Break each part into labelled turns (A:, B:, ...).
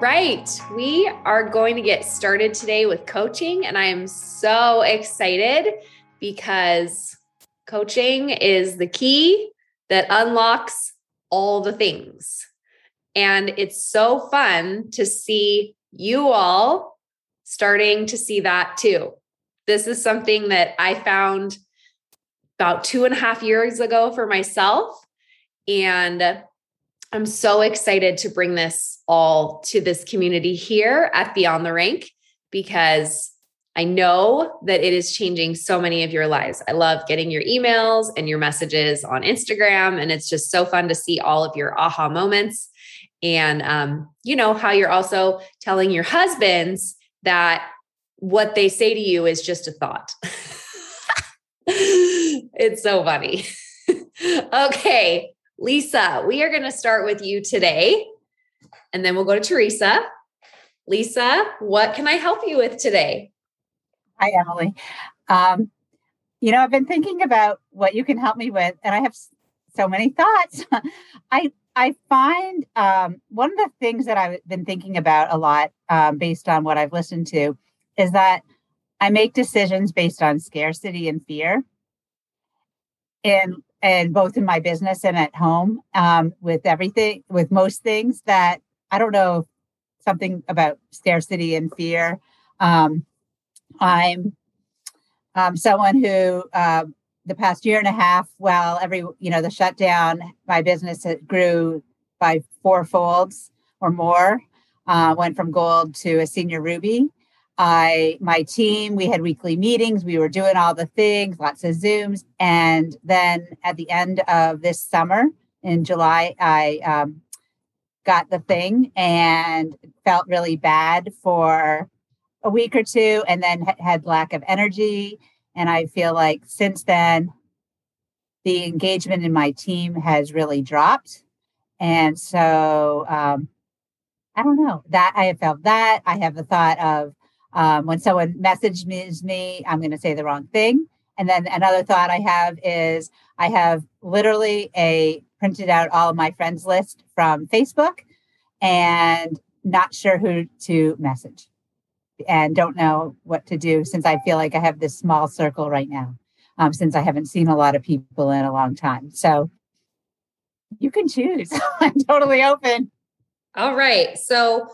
A: Right, we are going to get started today with coaching, and I am so excited because coaching is the key that unlocks all the things. And it's so fun to see you all starting to see that too. This is something that I found about two and a half years ago for myself. And I'm so excited to bring this all to this community here at Beyond the Rank because I know that it is changing so many of your lives. I love getting your emails and your messages on Instagram, and it's just so fun to see all of your aha moments. And, um, you know, how you're also telling your husbands that what they say to you is just a thought. it's so funny. okay, Lisa, we are going to start with you today, and then we'll go to Teresa. Lisa, what can I help you with today?
B: Hi, Emily. Um, you know, I've been thinking about what you can help me with, and I have so many thoughts. I I find um, one of the things that I've been thinking about a lot, um, based on what I've listened to, is that I make decisions based on scarcity and fear, and and both in my business and at home, um, with everything, with most things that I don't know something about scarcity and fear. Um, I'm um, someone who uh, the past year and a half, while every you know the shutdown, my business grew by four folds or more. Uh, went from gold to a senior ruby. I my team we had weekly meetings. We were doing all the things, lots of zooms, and then at the end of this summer in July, I um, got the thing and felt really bad for a week or two and then had lack of energy. And I feel like since then, the engagement in my team has really dropped. And so um, I don't know that I have felt that. I have the thought of um, when someone messages me, I'm going to say the wrong thing. And then another thought I have is I have literally a printed out all of my friends list from Facebook and not sure who to message and don't know what to do since I feel like I have this small circle right now, um, since I haven't seen a lot of people in a long time. So you can choose. I'm totally open.
A: All right. So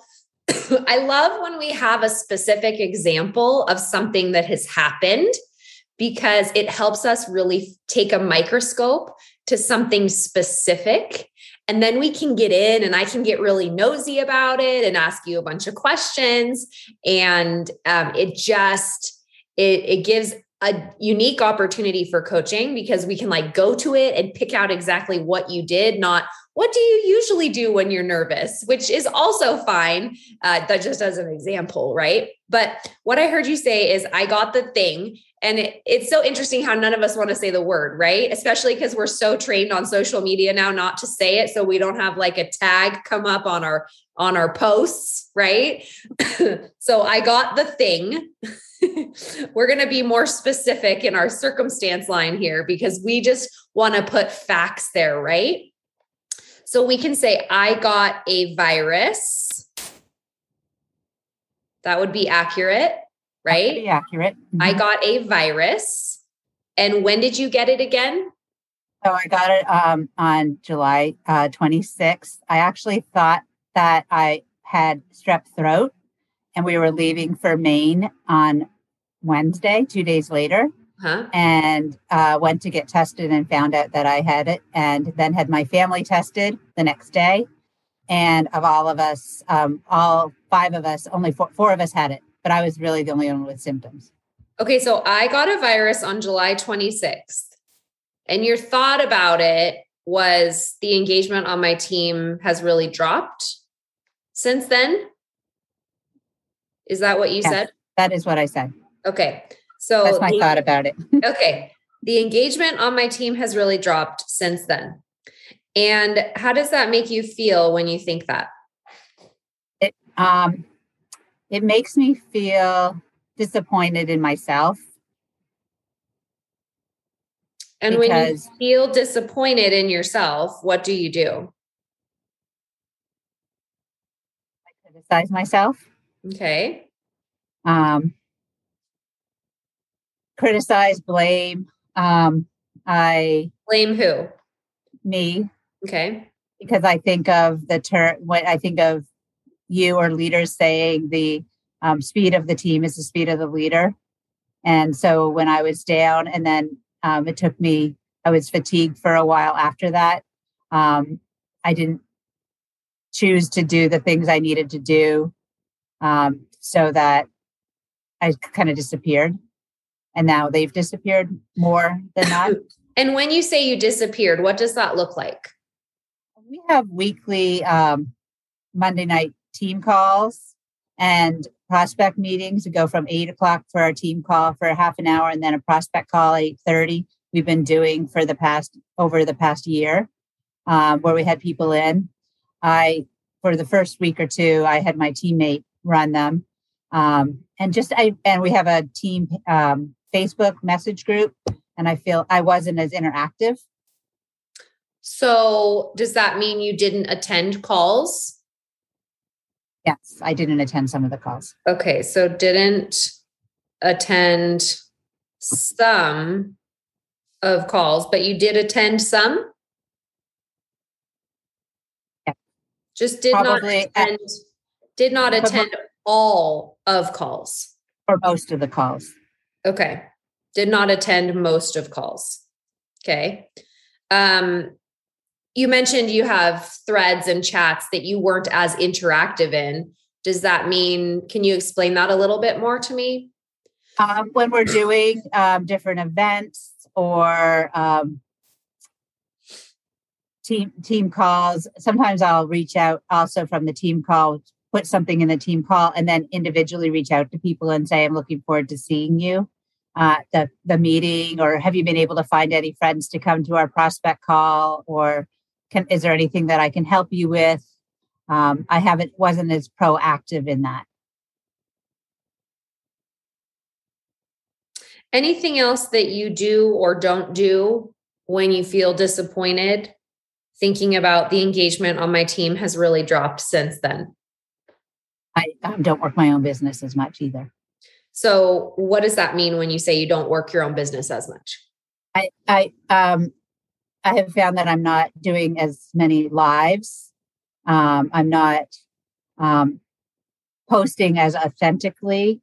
A: I love when we have a specific example of something that has happened because it helps us really take a microscope to something specific and then we can get in and I can get really nosy about it and ask you a bunch of questions. And um, it just, it, it gives a unique opportunity for coaching because we can like go to it and pick out exactly what you did, not what do you usually do when you're nervous, which is also fine. Uh, that just as an example, right? But what I heard you say is, I got the thing. And it, it's so interesting how none of us want to say the word, right? Especially because we're so trained on social media now not to say it. So we don't have like a tag come up on our on our posts, right? so I got the thing. we're going to be more specific in our circumstance line here because we just want to put facts there, right? So we can say, I got a virus. That would be accurate, right?
B: Be accurate.
A: Mm-hmm. I got a virus. And when did you get it again?
B: So I got it um, on July uh, 26th. I actually thought that I had strep throat and we were leaving for Maine on Wednesday, two days later huh? and uh, went to get tested and found out that I had it, and then had my family tested the next day. And of all of us, um, all five of us, only four, four of us had it, but I was really the only one with symptoms.
A: Okay, so I got a virus on July 26th, and your thought about it was the engagement on my team has really dropped since then. Is that what you yes, said?
B: That is what I said.
A: Okay. So
B: that's my
A: the,
B: thought about it.
A: okay. The engagement on my team has really dropped since then. And how does that make you feel when you think that?
B: It um it makes me feel disappointed in myself.
A: And when you feel disappointed in yourself, what do you do?
B: I criticize myself.
A: Okay.
B: Um, criticize, blame. Um, I
A: blame who?
B: Me.
A: Okay.
B: Because I think of the term, what I think of you or leaders saying the um, speed of the team is the speed of the leader. And so when I was down, and then um, it took me, I was fatigued for a while after that. Um, I didn't choose to do the things I needed to do um, so that I kind of disappeared. And now they've disappeared more than not.
A: And when you say you disappeared, what does that look like?
B: We have weekly um, Monday night team calls and prospect meetings to go from eight o'clock for our team call for half an hour and then a prospect call at 8.30 we've been doing for the past over the past year um, where we had people in i for the first week or two i had my teammate run them um, and just i and we have a team um, facebook message group and i feel i wasn't as interactive
A: so does that mean you didn't attend calls
B: Yes, I didn't attend some of the calls.
A: Okay, so didn't attend some of calls, but you did attend some?
B: Yeah.
A: Just did Probably not attend did not attend all of calls.
B: Or most of the calls.
A: Okay. Did not attend most of calls. Okay. Um you mentioned you have threads and chats that you weren't as interactive in. Does that mean, can you explain that a little bit more to me?
B: Um, when we're doing um, different events or um, team team calls, sometimes I'll reach out also from the team call, put something in the team call, and then individually reach out to people and say, "I'm looking forward to seeing you." Uh, the the meeting, or have you been able to find any friends to come to our prospect call, or can is there anything that I can help you with? Um, I haven't wasn't as proactive in that.
A: Anything else that you do or don't do when you feel disappointed? Thinking about the engagement on my team has really dropped since then.
B: I um, don't work my own business as much either.
A: So, what does that mean when you say you don't work your own business as much?
B: I, I, um, I have found that I'm not doing as many lives. Um, I'm not um, posting as authentically.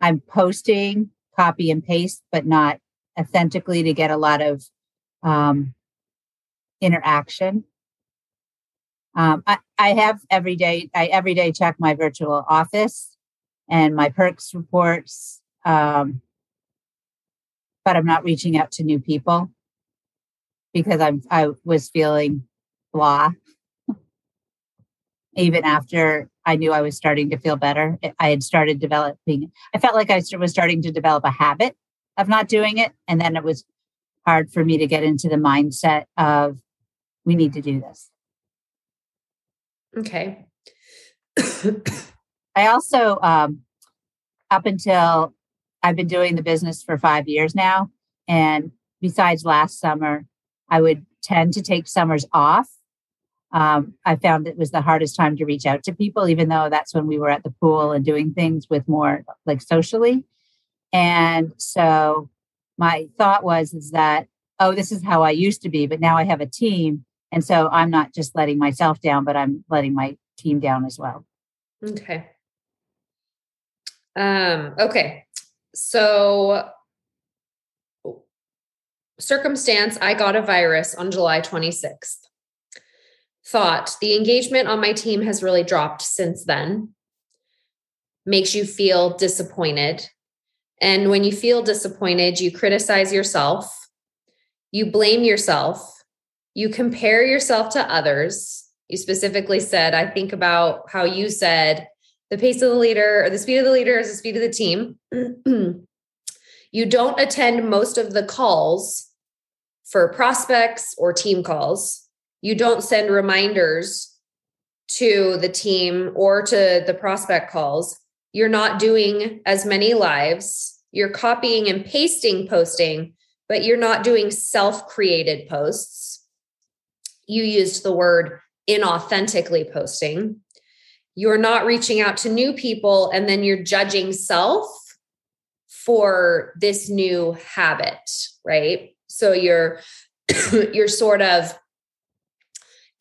B: I'm posting copy and paste, but not authentically to get a lot of um, interaction. Um, I, I have every day, I every day check my virtual office and my perks reports, um, but I'm not reaching out to new people because I'm I was feeling blah. Even after I knew I was starting to feel better, I had started developing. I felt like I was starting to develop a habit of not doing it, and then it was hard for me to get into the mindset of we need to do this.
A: Okay.
B: I also, um, up until I've been doing the business for five years now, and besides last summer, I would tend to take summers off. Um, I found it was the hardest time to reach out to people, even though that's when we were at the pool and doing things with more like socially. And so my thought was is that, oh, this is how I used to be, but now I have a team. And so I'm not just letting myself down, but I'm letting my team down as well.
A: Okay. Um, okay. So circumstance, I got a virus on July 26th. Thought the engagement on my team has really dropped since then. Makes you feel disappointed. And when you feel disappointed, you criticize yourself, you blame yourself, you compare yourself to others. You specifically said, I think about how you said the pace of the leader or the speed of the leader is the speed of the team. You don't attend most of the calls for prospects or team calls. You don't send reminders to the team or to the prospect calls. You're not doing as many lives. You're copying and pasting posting, but you're not doing self created posts. You used the word inauthentically posting. You're not reaching out to new people and then you're judging self for this new habit, right? So you're you're sort of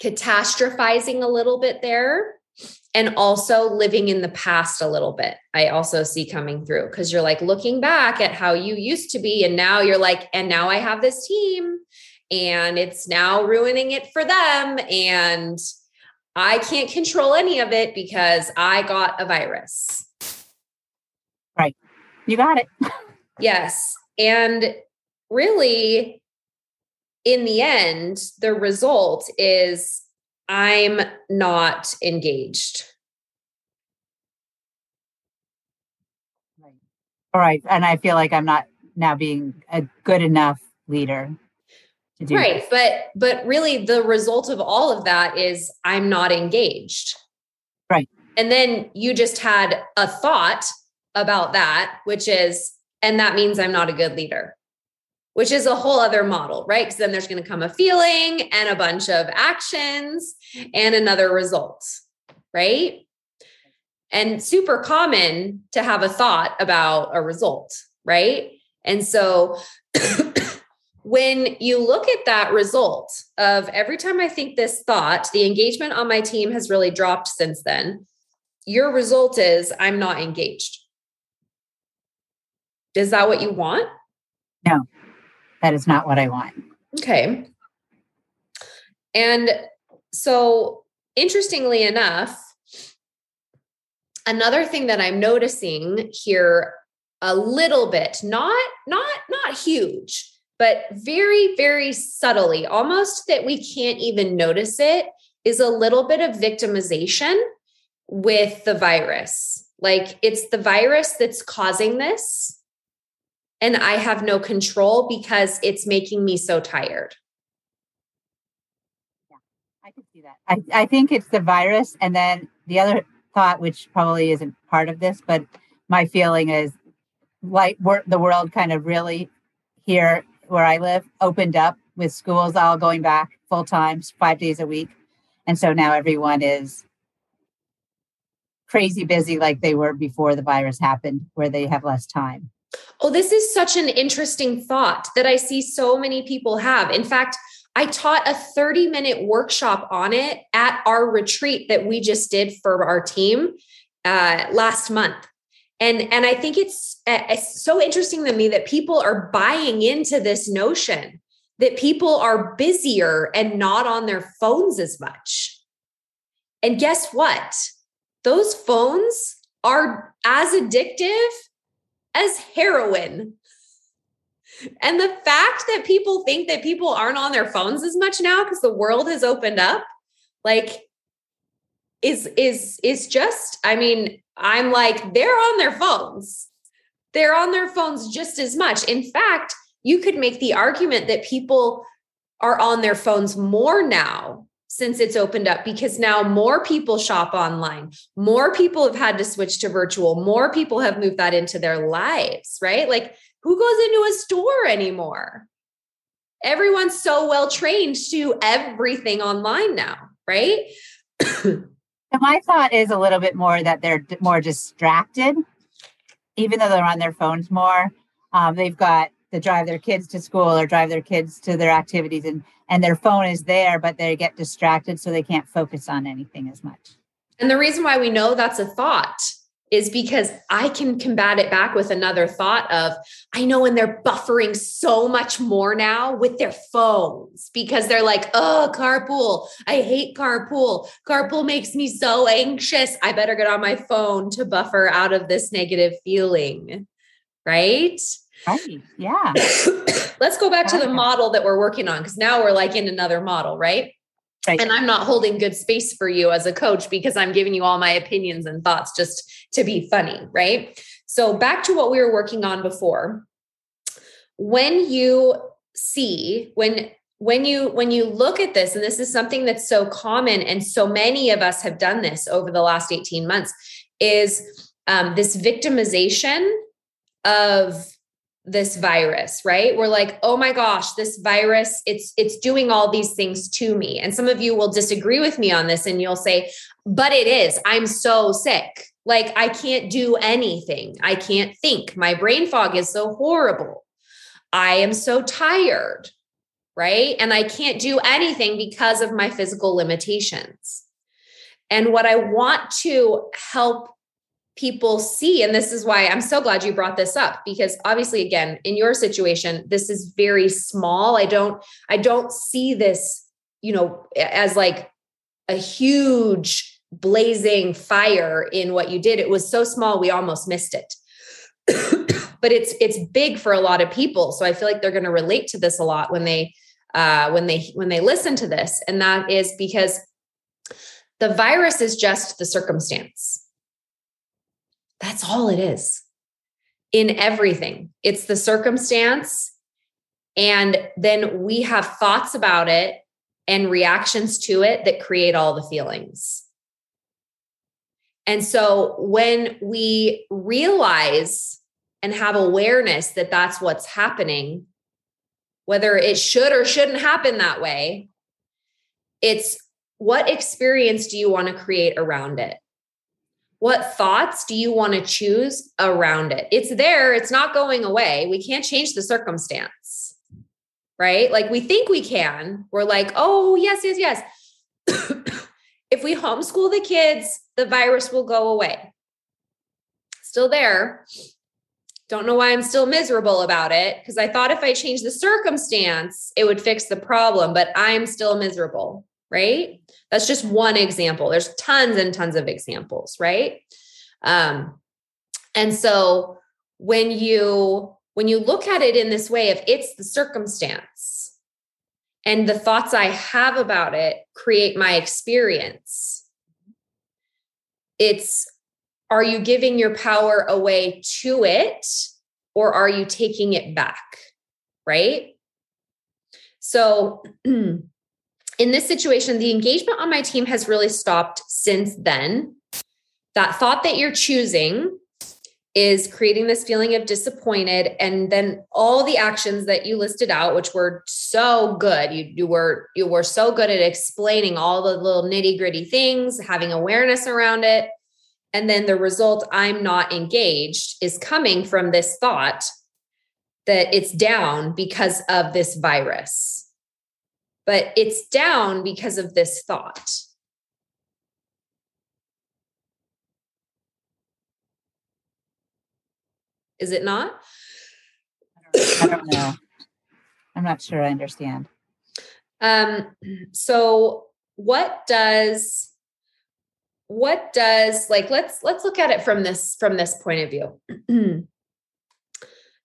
A: catastrophizing a little bit there and also living in the past a little bit. I also see coming through because you're like looking back at how you used to be and now you're like and now I have this team and it's now ruining it for them and I can't control any of it because I got a virus.
B: Right. You got it.
A: yes. And really, in the end, the result is I'm not engaged.
B: Right. All right. And I feel like I'm not now being a good enough leader
A: right this. but but really the result of all of that is i'm not engaged.
B: Right.
A: And then you just had a thought about that which is and that means i'm not a good leader which is a whole other model right? Because then there's going to come a feeling and a bunch of actions and another result right? And super common to have a thought about a result right? And so when you look at that result of every time I think this thought, the engagement on my team has really dropped since then. Your result is I'm not engaged. Is that what you want?
B: No, that is not what I want.
A: Okay. And so, interestingly enough, another thing that I'm noticing here a little bit, not not not huge, but very, very subtly, almost that we can't even notice it, is a little bit of victimization with the virus. Like it's the virus that's causing this. And I have no control because it's making me so tired.
B: Yeah, I can see that. I, I think it's the virus. And then the other thought, which probably isn't part of this, but my feeling is like the world kind of really here where I live opened up with schools all going back full time, five days a week. And so now everyone is crazy busy like they were before the virus happened, where they have less time.
A: Oh, this is such an interesting thought that I see so many people have. In fact, I taught a 30 minute workshop on it at our retreat that we just did for our team uh, last month and and i think it's, uh, it's so interesting to me that people are buying into this notion that people are busier and not on their phones as much. And guess what? Those phones are as addictive as heroin. And the fact that people think that people aren't on their phones as much now because the world has opened up like is is is just i mean I'm like, they're on their phones. They're on their phones just as much. In fact, you could make the argument that people are on their phones more now since it's opened up because now more people shop online. More people have had to switch to virtual. More people have moved that into their lives, right? Like, who goes into a store anymore? Everyone's so well trained to everything online now, right?
B: my thought is a little bit more that they're more distracted, even though they're on their phones more. Um, they've got to drive their kids to school or drive their kids to their activities, and and their phone is there, but they get distracted, so they can't focus on anything as much.
A: And the reason why we know that's a thought is because I can combat it back with another thought of I know when they're buffering so much more now with their phones because they're like, oh, carpool. I hate carpool. Carpool makes me so anxious. I better get on my phone to buffer out of this negative feeling. Right?
B: Right. Yeah.
A: Let's go back to the model that we're working on because now we're like in another model, right? Right. And I'm not holding good space for you as a coach because I'm giving you all my opinions and thoughts just to be funny, right? So back to what we were working on before. when you see when when you when you look at this and this is something that's so common and so many of us have done this over the last 18 months is um, this victimization of this virus right? We're like oh my gosh this virus it's it's doing all these things to me. And some of you will disagree with me on this and you'll say but it is. I'm so sick. Like i can't do anything. I can't think. My brain fog is so horrible. I am so tired right? And i can't do anything because of my physical limitations. And what i want to help people see and this is why i'm so glad you brought this up because obviously again in your situation this is very small. I don't i don't see this you know as like a huge blazing fire in what you did. It was so small we almost missed it. But it's it's big for a lot of people. So i feel like they're going to relate to this a lot when they uh when they when they listen to this. And that is because the virus is just the circumstance that's all it is in everything. It's the circumstance. And then we have thoughts about it and reactions to it that create all the feelings. And so when we realize and have awareness that that's what's happening, whether it should or shouldn't happen that way, it's what experience do you want to create around it? What thoughts do you want to choose around it? It's there, it's not going away. We can't change the circumstance, right? Like we think we can. We're like, oh, yes, yes, yes. if we homeschool the kids, the virus will go away. Still there. Don't know why I'm still miserable about it because I thought if I changed the circumstance, it would fix the problem, but I'm still miserable right? That's just one example. There's tons and tons of examples, right? Um, and so when you when you look at it in this way of it's the circumstance and the thoughts I have about it create my experience. It's are you giving your power away to it or are you taking it back? Right? So in this situation, the engagement on my team has really stopped since then. That thought that you're choosing is creating this feeling of disappointed and then all the actions that you listed out which were so good you you were you were so good at explaining all the little nitty-gritty things having awareness around it and then the result i'm not engaged is coming from this thought that it's down because of this virus but it's down because of this thought. Is it not?
B: I don't know. I'm not sure I understand.
A: Um, so what does what does like let's let's look at it from this from this point of view.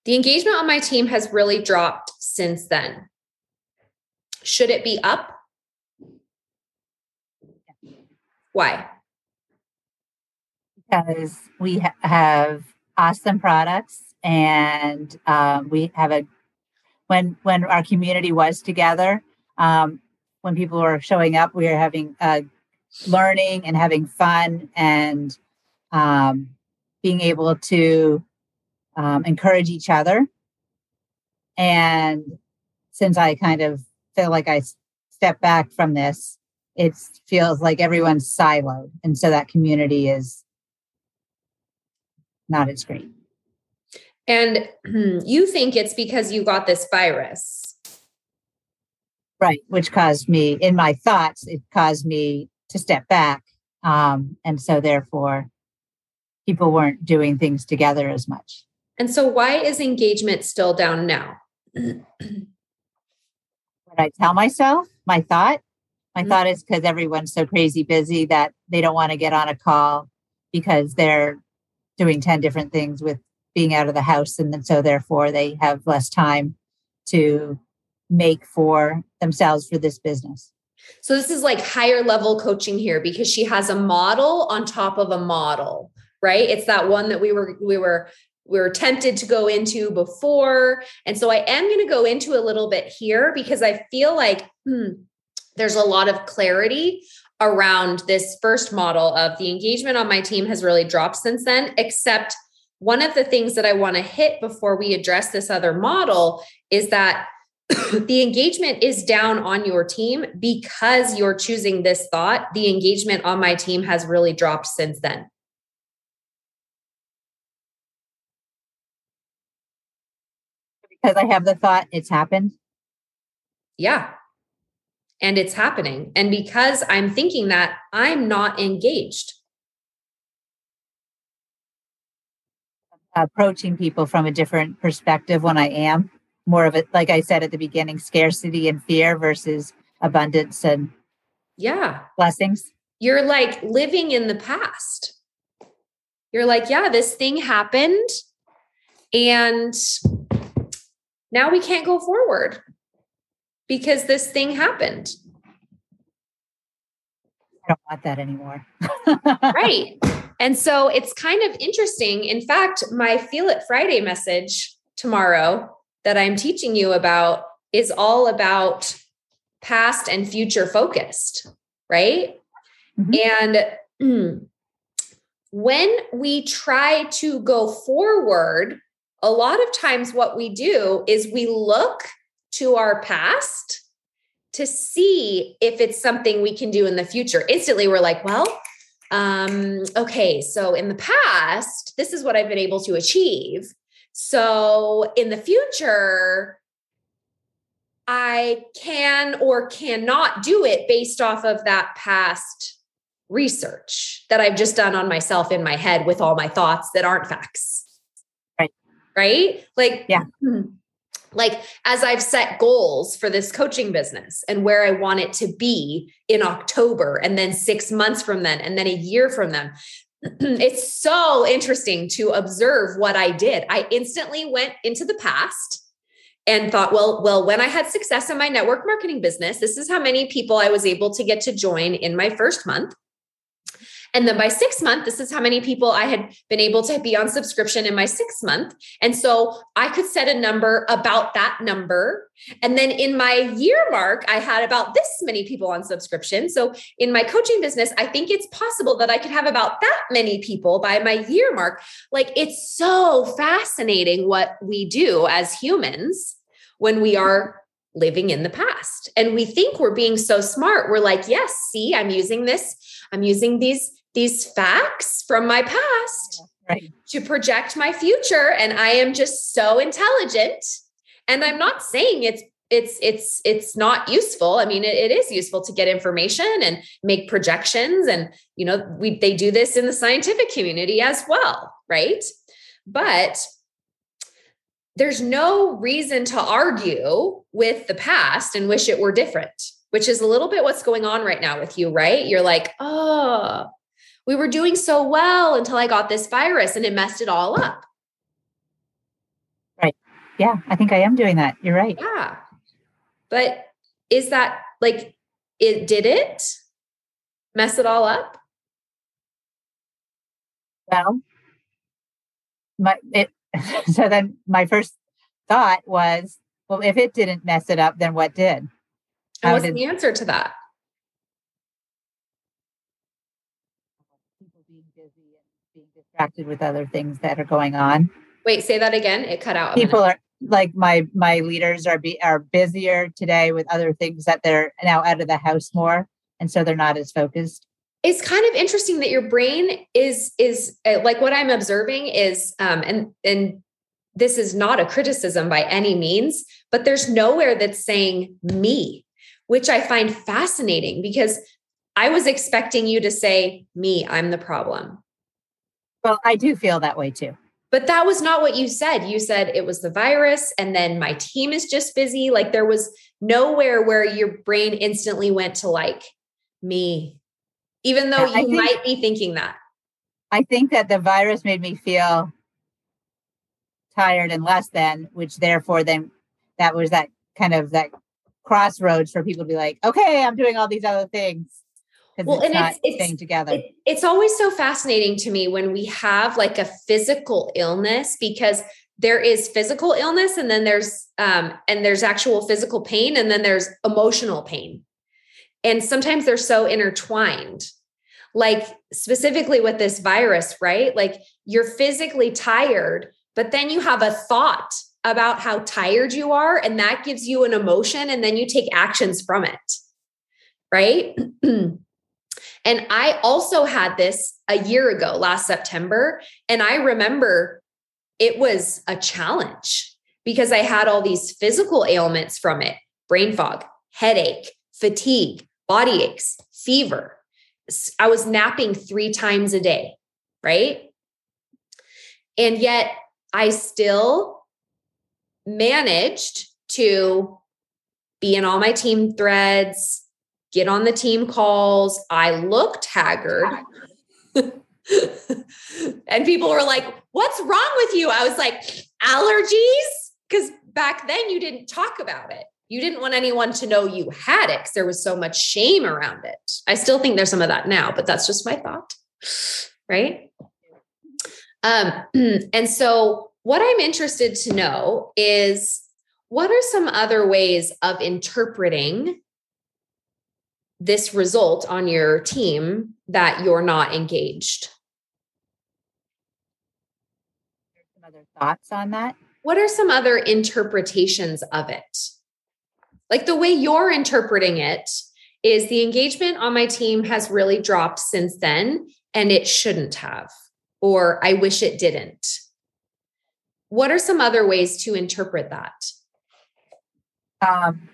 A: the engagement on my team has really dropped since then. Should it be up? Why?
B: Because we ha- have awesome products and um, we have a when when our community was together um, when people were showing up we were having uh, learning and having fun and um, being able to um, encourage each other and since i kind of feel like I step back from this, it feels like everyone's siloed. And so that community is not as great.
A: And you think it's because you got this virus.
B: Right, which caused me, in my thoughts, it caused me to step back. Um, and so therefore, people weren't doing things together as much.
A: And so, why is engagement still down now?
B: I tell myself, my thought. My mm-hmm. thought is because everyone's so crazy busy that they don't want to get on a call because they're doing 10 different things with being out of the house. And then so therefore they have less time to make for themselves for this business.
A: So this is like higher level coaching here because she has a model on top of a model, right? It's that one that we were we were we're tempted to go into before. And so I am going to go into a little bit here because I feel like hmm, there's a lot of clarity around this first model of the engagement on my team has really dropped since then, except one of the things that I want to hit before we address this other model is that the engagement is down on your team because you're choosing this thought. The engagement on my team has really dropped since then.
B: Because I have the thought it's happened.
A: Yeah. And it's happening. And because I'm thinking that, I'm not engaged.
B: Approaching people from a different perspective when I am more of it, like I said at the beginning, scarcity and fear versus abundance and
A: yeah,
B: blessings.
A: You're like living in the past. You're like, yeah, this thing happened and now we can't go forward because this thing happened.
B: I don't want that anymore.
A: right. And so it's kind of interesting. In fact, my Feel It Friday message tomorrow that I'm teaching you about is all about past and future focused, right? Mm-hmm. And when we try to go forward, a lot of times what we do is we look to our past to see if it's something we can do in the future. Instantly, we're like, well, um, okay, so in the past, this is what I've been able to achieve. So in the future, I can or cannot do it based off of that past research that I've just done on myself in my head with all my thoughts that aren't facts.
B: Right.
A: Like,
B: yeah.
A: Hmm, like, as I've set goals for this coaching business and where I want it to be in October, and then six months from then, and then a year from then, it's so interesting to observe what I did. I instantly went into the past and thought, well, well, when I had success in my network marketing business, this is how many people I was able to get to join in my first month. And then by six month, this is how many people I had been able to be on subscription in my six month. And so I could set a number about that number. And then in my year mark, I had about this many people on subscription. So in my coaching business, I think it's possible that I could have about that many people by my year mark. Like it's so fascinating what we do as humans when we are living in the past. And we think we're being so smart. We're like, yes, see, I'm using this. I'm using these these facts from my past
B: right.
A: to project my future and i am just so intelligent. And i'm not saying it's it's it's it's not useful. I mean it, it is useful to get information and make projections and you know we they do this in the scientific community as well right? But there's no reason to argue with the past and wish it were different which is a little bit what's going on right now with you right you're like oh we were doing so well until I got this virus and it messed it all up.
B: Right. Yeah, I think I am doing that. You're right.
A: Yeah. But is that like it did it mess it all up?
B: Well, my it so then my first thought was, well, if it didn't mess it up, then what did?
A: How what's did, the answer to that?
B: People being busy and being distracted with other things that are going on.
A: Wait, say that again. It cut out.
B: People are like my my leaders are be are busier today with other things that they're now out of the house more, and so they're not as focused.
A: It's kind of interesting that your brain is is uh, like what I'm observing is um and and this is not a criticism by any means, but there's nowhere that's saying me, which I find fascinating because I was expecting you to say me, I'm the problem.
B: Well, I do feel that way too.
A: But that was not what you said. You said it was the virus, and then my team is just busy. Like there was nowhere where your brain instantly went to like me, even though you think, might be thinking that.
B: I think that the virus made me feel tired and less than, which therefore then that was that kind of that crossroads for people to be like, okay, I'm doing all these other things. well, it's not it's, it's, together. It,
A: it's always so fascinating to me when we have like a physical illness because there is physical illness and then there's um and there's actual physical pain and then there's emotional pain. And sometimes they're so intertwined. Like specifically with this virus, right? Like you're physically tired, but then you have a thought about how tired you are and that gives you an emotion and then you take actions from it. Right? And I also had this a year ago, last September. And I remember it was a challenge because I had all these physical ailments from it brain fog, headache, fatigue, body aches, fever. I was napping three times a day, right? And yet I still managed to be in all my team threads, get on the team calls. I looked haggard. and people were like, What's wrong with you? I was like, Allergies? Because back then you didn't talk about it. You didn't want anyone to know you had it because there was so much shame around it. I still think there's some of that now, but that's just my thought. Right. Um, and so, what I'm interested to know is what are some other ways of interpreting this result on your team that you're not engaged.
B: Some other thoughts on that?
A: What are some other interpretations of it? Like the way you're interpreting it is the engagement on my team has really dropped since then, and it shouldn't have, or I wish it didn't. What are some other ways to interpret that?
B: Um,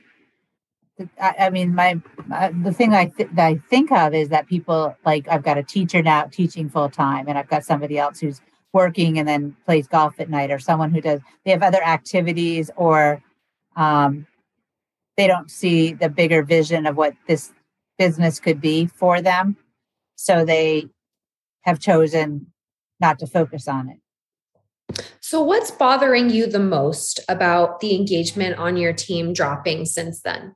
B: I, I mean, my, my, the thing I th- that I think of is that people like I've got a teacher now teaching full time, and I've got somebody else who's working and then plays golf at night, or someone who does they have other activities, or um, they don't see the bigger vision of what this business could be for them, so they have chosen not to focus on it.
A: So, what's bothering you the most about the engagement on your team dropping since then?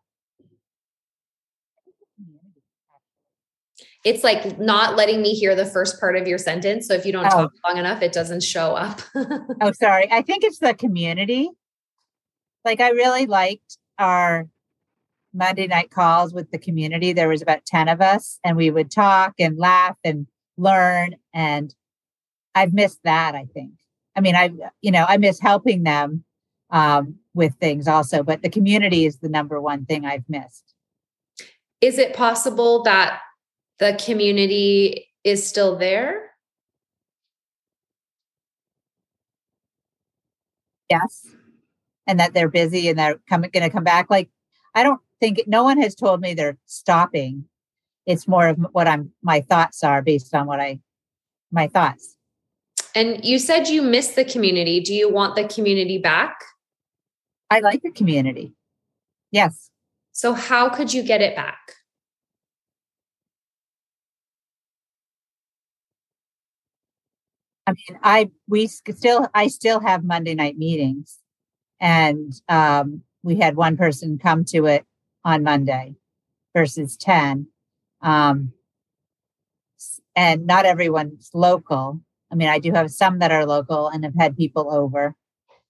A: it's like not letting me hear the first part of your sentence. So if you don't oh. talk long enough, it doesn't show up.
B: oh, sorry. I think it's the community. Like I really liked our Monday night calls with the community. There was about 10 of us and we would talk and laugh and learn. And I've missed that, I think. I mean, I, you know, I miss helping them um, with things also, but the community is the number one thing I've missed.
A: Is it possible that the community is still there?
B: Yes. And that they're busy and they're coming going to come back. Like I don't think no one has told me they're stopping. It's more of what I'm my thoughts are based on what I my thoughts.
A: And you said you miss the community. Do you want the community back?
B: I like the community. Yes.
A: So how could you get it back?
B: I mean, I we still I still have Monday night meetings, and um, we had one person come to it on Monday versus ten, um, and not everyone's local. I mean, I do have some that are local and have had people over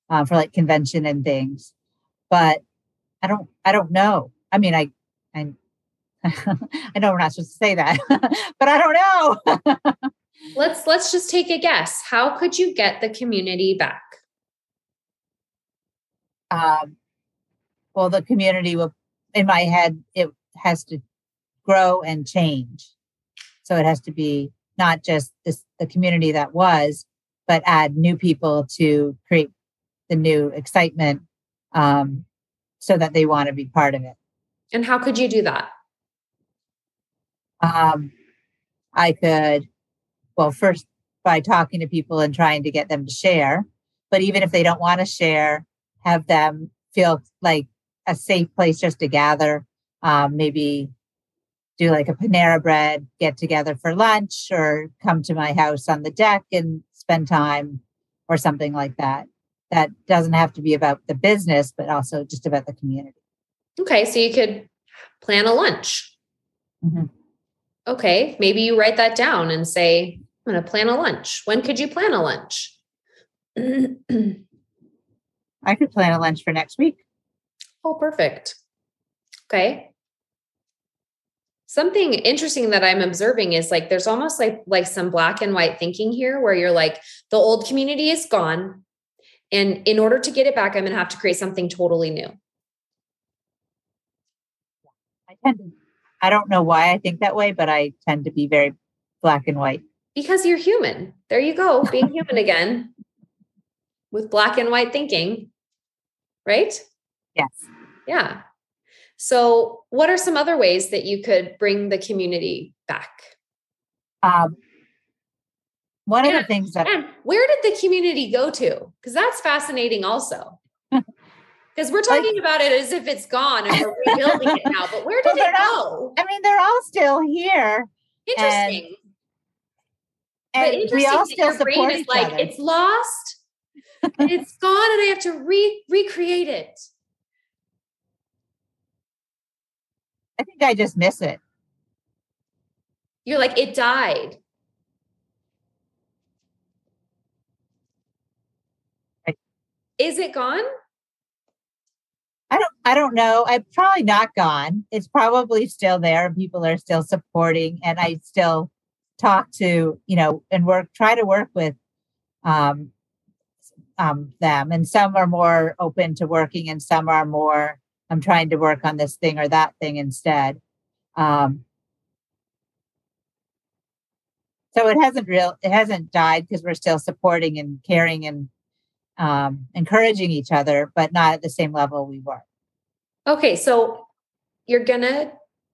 B: uh, for like convention and things, but I don't I don't know. I mean, I I I know we're not supposed to say that, but I don't know.
A: let's let's just take a guess. How could you get the community back?
B: Um, well, the community will, in my head, it has to grow and change. So it has to be not just this, the community that was, but add new people to create the new excitement um, so that they want to be part of it.
A: And how could you do that?
B: Um, I could well, first by talking to people and trying to get them to share. But even if they don't want to share, have them feel like a safe place just to gather. Um, maybe do like a Panera bread get together for lunch or come to my house on the deck and spend time or something like that. That doesn't have to be about the business, but also just about the community.
A: Okay. So you could plan a lunch. Mm-hmm. Okay, maybe you write that down and say, I'm going to plan a lunch. When could you plan a lunch?
B: I could plan a lunch for next week.
A: Oh, perfect. Okay. Something interesting that I'm observing is like there's almost like like some black and white thinking here where you're like the old community is gone and in order to get it back I'm going to have to create something totally new.
B: I tend to I don't know why I think that way, but I tend to be very black and white.
A: Because you're human. There you go, being human again with black and white thinking. Right?
B: Yes.
A: Yeah. So, what are some other ways that you could bring the community back?
B: Um, one
A: and,
B: of the things that.
A: Where did the community go to? Because that's fascinating also. Because we're talking like, about it as if it's gone and we're rebuilding it now, but where did well, it go?
B: I mean, they're all still here.
A: Interesting.
B: And, and interesting we all still support each
A: like
B: other.
A: it's lost, it's gone, and I have to re recreate it.
B: I think I just miss it.
A: You're like, it died. Is it gone?
B: I don't I don't know. I'm probably not gone. It's probably still there and people are still supporting and I still talk to, you know, and work try to work with um um them and some are more open to working and some are more I'm trying to work on this thing or that thing instead. Um so it hasn't real it hasn't died because we're still supporting and caring and um, encouraging each other, but not at the same level we were.
A: Okay, so you're gonna,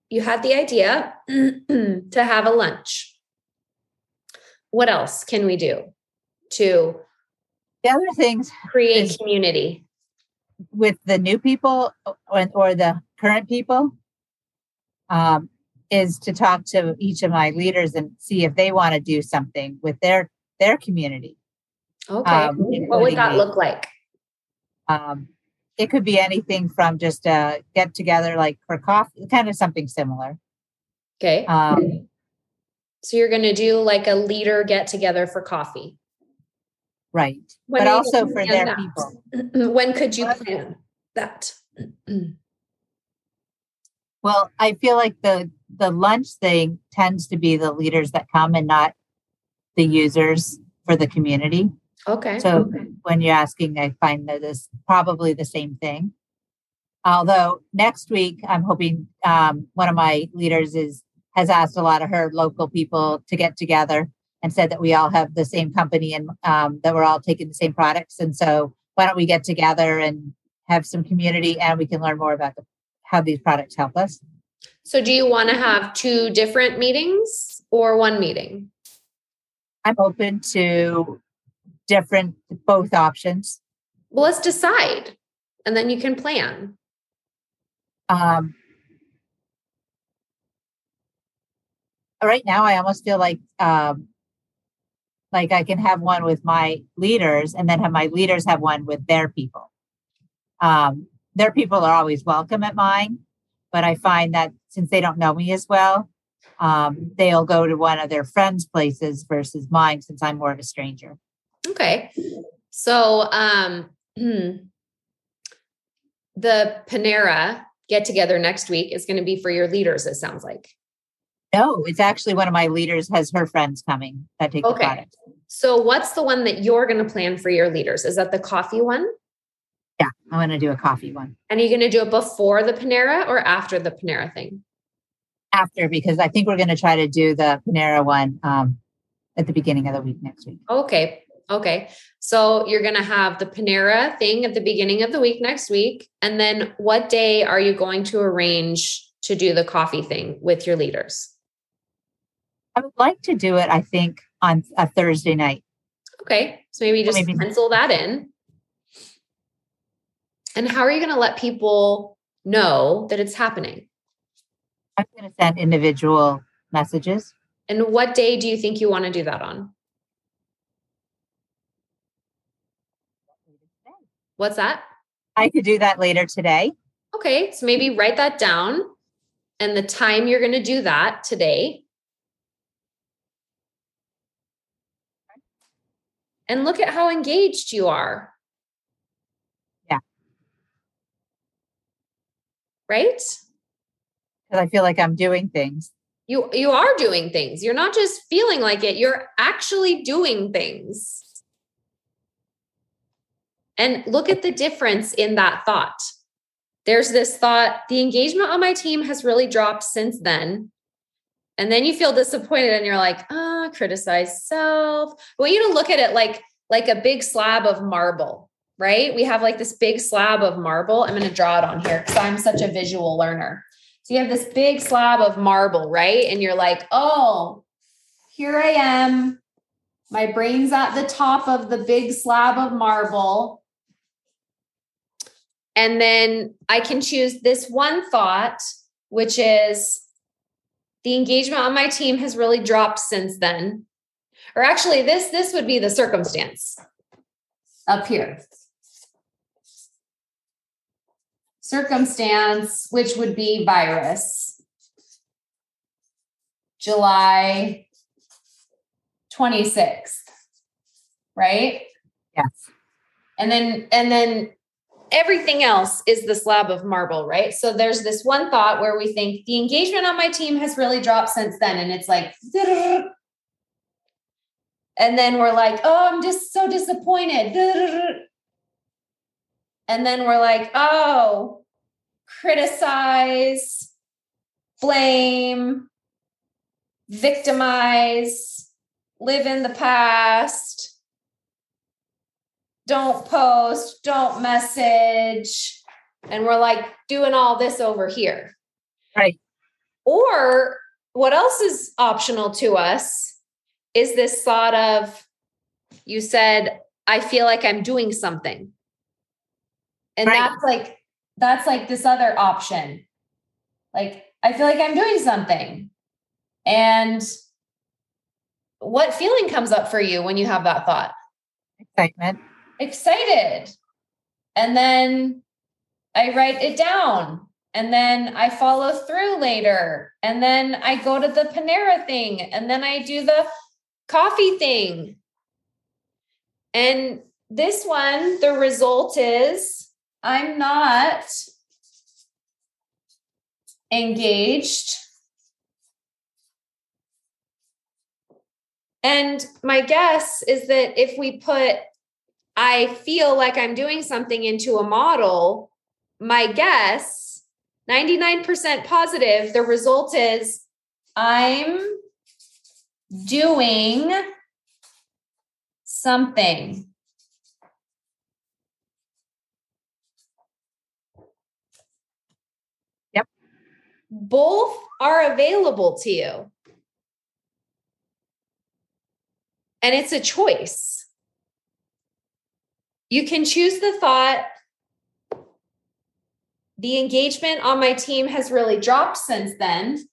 A: you had the idea to have a lunch. What else can we do to
B: the other things
A: create community
B: with the new people or, or the current people? Um, is to talk to each of my leaders and see if they want to do something with their their community
A: Okay. Um, what would that look like?
B: Um, it could be anything from just a get together, like for coffee, kind of something similar.
A: Okay. Um, so you're going to do like a leader get together for coffee.
B: Right. When but also for their that?
A: people. when could you plan that?
B: well, I feel like the the lunch thing tends to be the leaders that come and not the users for the community.
A: Okay.
B: So
A: okay.
B: when you're asking, I find that it's probably the same thing. Although next week, I'm hoping um, one of my leaders is has asked a lot of her local people to get together and said that we all have the same company and um, that we're all taking the same products. And so why don't we get together and have some community and we can learn more about the, how these products help us.
A: So do you want to have two different meetings or one meeting?
B: I'm open to different both options?
A: Well, let's decide and then you can plan.
B: Um, right now, I almost feel like um, like I can have one with my leaders and then have my leaders have one with their people. Um, their people are always welcome at mine, but I find that since they don't know me as well, um, they'll go to one of their friends' places versus mine since I'm more of a stranger.
A: Okay. So um the Panera get together next week is going to be for your leaders, it sounds like.
B: No, it's actually one of my leaders has her friends coming that take okay. the product.
A: So what's the one that you're going to plan for your leaders? Is that the coffee one?
B: Yeah, I'm going to do a coffee one.
A: And are you going to do it before the Panera or after the Panera thing?
B: After, because I think we're going to try to do the Panera one um, at the beginning of the week next week.
A: Okay, Okay. So you're going to have the Panera thing at the beginning of the week next week. And then what day are you going to arrange to do the coffee thing with your leaders?
B: I would like to do it, I think, on a Thursday night.
A: Okay. So maybe just maybe. pencil that in. And how are you going to let people know that it's happening?
B: I'm going to send individual messages.
A: And what day do you think you want to do that on? What's that?
B: I could do that later today.
A: Okay. So maybe write that down and the time you're going to do that today. And look at how engaged you are.
B: Yeah.
A: Right?
B: Because I feel like I'm doing things.
A: You you are doing things. You're not just feeling like it, you're actually doing things. And look at the difference in that thought. There's this thought, the engagement on my team has really dropped since then. And then you feel disappointed and you're like, ah, oh, criticize self. I want you to look at it like, like a big slab of marble, right? We have like this big slab of marble. I'm going to draw it on here because I'm such a visual learner. So you have this big slab of marble, right? And you're like, oh, here I am. My brain's at the top of the big slab of marble. And then I can choose this one thought, which is the engagement on my team has really dropped since then. Or actually, this this would be the circumstance up here. Circumstance, which would be virus. July 26th. Right?
B: Yes.
A: And then and then everything else is the slab of marble, right? So there's this one thought where we think the engagement on my team has really dropped since then. And it's like, and then we're like, oh, I'm just so disappointed. And then we're like, oh, criticize, blame, victimize, live in the past don't post, don't message. And we're like doing all this over here.
B: Right.
A: Or what else is optional to us is this thought of you said, I feel like I'm doing something. And right. that's like, that's like this other option. Like, I feel like I'm doing something. And what feeling comes up for you when you have that thought?
B: Excitement
A: excited. And then I write it down. And then I follow through later. And then I go to the Panera thing. And then I do the coffee thing. And this one, the result is I'm not engaged. And my guess is that if we put I feel like I'm doing something into a model, my guess, 99% positive, the result is I'm doing something.
B: Yep.
A: Both are available to you. And it's a choice. You can choose the thought the engagement on my team has really dropped since then.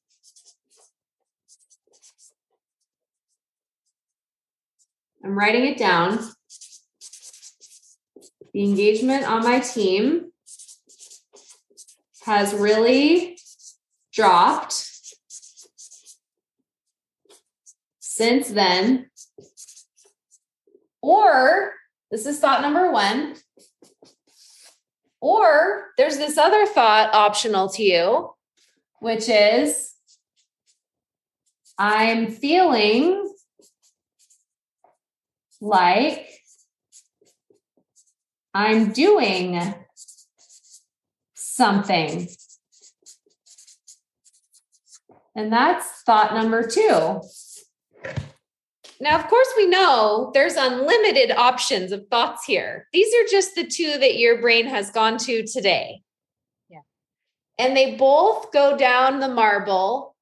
A: I'm writing it down. The engagement on my team has really dropped since then. Or this is thought number one. Or there's this other thought optional to you, which is I'm feeling like I'm doing something. And that's thought number two. Now, of course, we know there's unlimited options of thoughts here. These are just the two that your brain has gone to today.
B: Yeah.
A: And they both go down the marble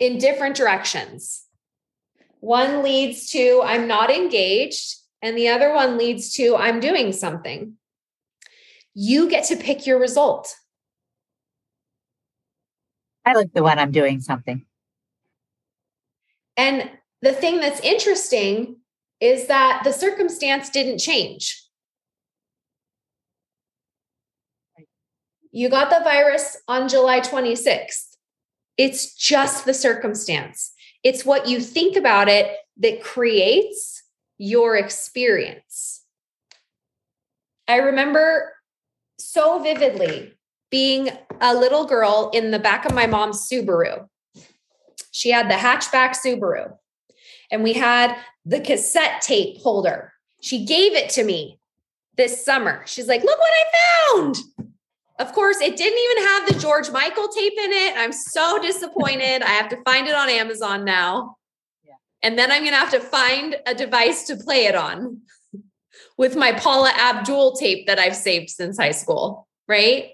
A: in different directions. One leads to I'm not engaged, and the other one leads to I'm doing something. You get to pick your result.
B: I like the one I'm doing something.
A: And the thing that's interesting is that the circumstance didn't change. You got the virus on July 26th. It's just the circumstance. It's what you think about it that creates your experience. I remember so vividly being a little girl in the back of my mom's Subaru. She had the hatchback Subaru, and we had the cassette tape holder. She gave it to me this summer. She's like, Look what I found. Of course, it didn't even have the George Michael tape in it. I'm so disappointed. I have to find it on Amazon now. Yeah. And then I'm going to have to find a device to play it on with my Paula Abdul tape that I've saved since high school, right?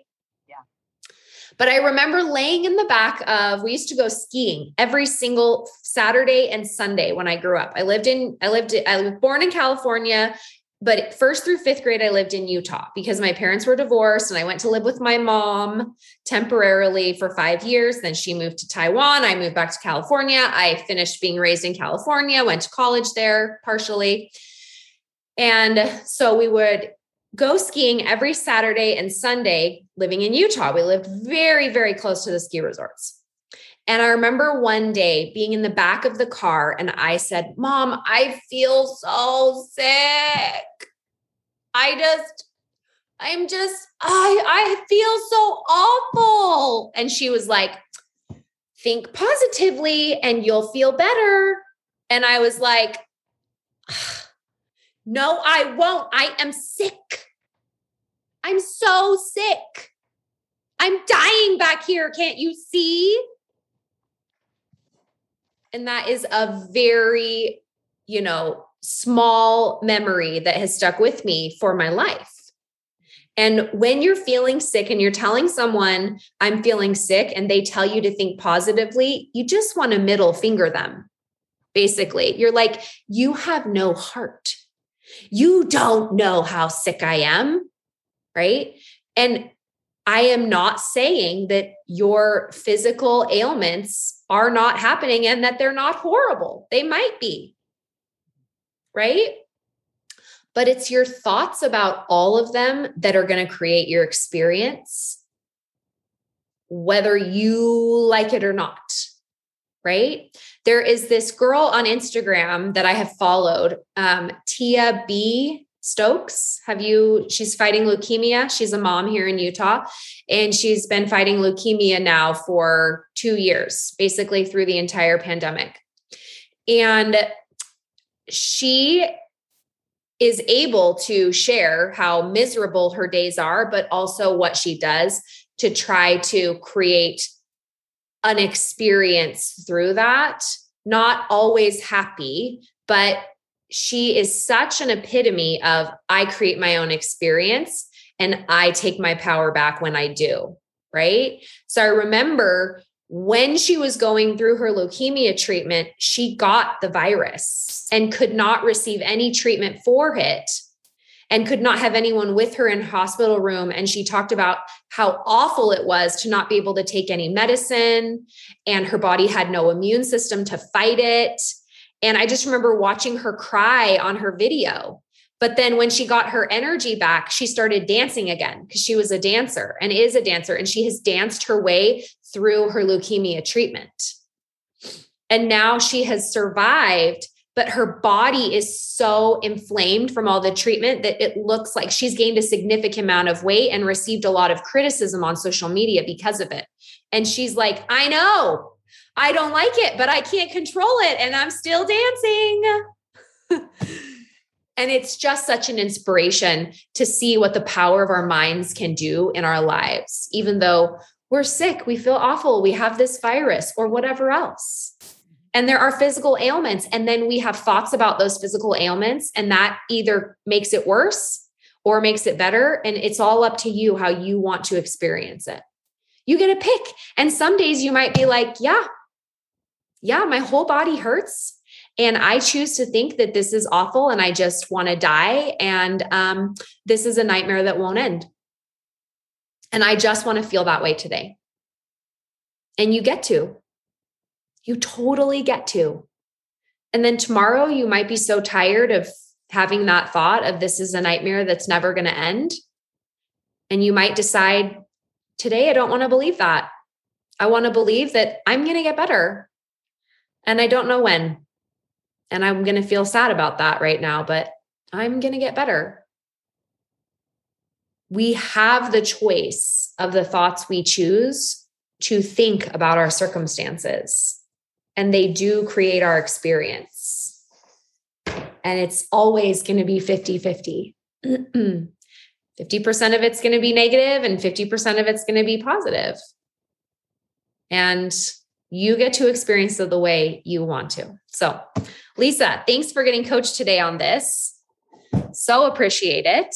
A: But I remember laying in the back of we used to go skiing every single Saturday and Sunday when I grew up. I lived in I lived I was born in California but first through fifth grade, I lived in Utah because my parents were divorced and I went to live with my mom temporarily for five years. Then she moved to Taiwan. I moved back to California. I finished being raised in California, went to college there partially. And so we would go skiing every Saturday and Sunday living in Utah. We lived very, very close to the ski resorts. And I remember one day being in the back of the car and I said, Mom, I feel so sick. I just, I'm just, I, I feel so awful. And she was like, Think positively and you'll feel better. And I was like, No, I won't. I am sick. I'm so sick. I'm dying back here. Can't you see? And that is a very, you know, small memory that has stuck with me for my life. And when you're feeling sick and you're telling someone, I'm feeling sick, and they tell you to think positively, you just want to middle finger them. Basically, you're like, you have no heart. You don't know how sick I am. Right. And I am not saying that your physical ailments are not happening and that they're not horrible. They might be, right? But it's your thoughts about all of them that are going to create your experience, whether you like it or not, right? There is this girl on Instagram that I have followed, um, Tia B. Stokes. Have you? She's fighting leukemia. She's a mom here in Utah, and she's been fighting leukemia now for two years, basically through the entire pandemic. And she is able to share how miserable her days are, but also what she does to try to create an experience through that. Not always happy, but she is such an epitome of I create my own experience and I take my power back when I do. Right. So I remember when she was going through her leukemia treatment, she got the virus and could not receive any treatment for it and could not have anyone with her in hospital room and she talked about how awful it was to not be able to take any medicine and her body had no immune system to fight it and I just remember watching her cry on her video. But then when she got her energy back, she started dancing again because she was a dancer and is a dancer. And she has danced her way through her leukemia treatment. And now she has survived, but her body is so inflamed from all the treatment that it looks like she's gained a significant amount of weight and received a lot of criticism on social media because of it. And she's like, I know, I don't like it, but I can't control it and I'm still dancing. and it's just such an inspiration to see what the power of our minds can do in our lives, even though we're sick, we feel awful, we have this virus or whatever else. And there are physical ailments. And then we have thoughts about those physical ailments, and that either makes it worse or makes it better. And it's all up to you how you want to experience it. You get to pick. And some days you might be like, yeah, yeah, my whole body hurts. And I choose to think that this is awful and I just want to die. And um, this is a nightmare that won't end. And I just want to feel that way today. And you get to. You totally get to. And then tomorrow, you might be so tired of having that thought of this is a nightmare that's never going to end. And you might decide today, I don't want to believe that. I want to believe that I'm going to get better and I don't know when. And I'm going to feel sad about that right now, but I'm going to get better. We have the choice of the thoughts we choose to think about our circumstances, and they do create our experience. And it's always going to be 50 50. 50% of it's going to be negative, and 50% of it's going to be positive. And you get to experience it the way you want to. So, Lisa, thanks for getting coached today on this. So appreciate it.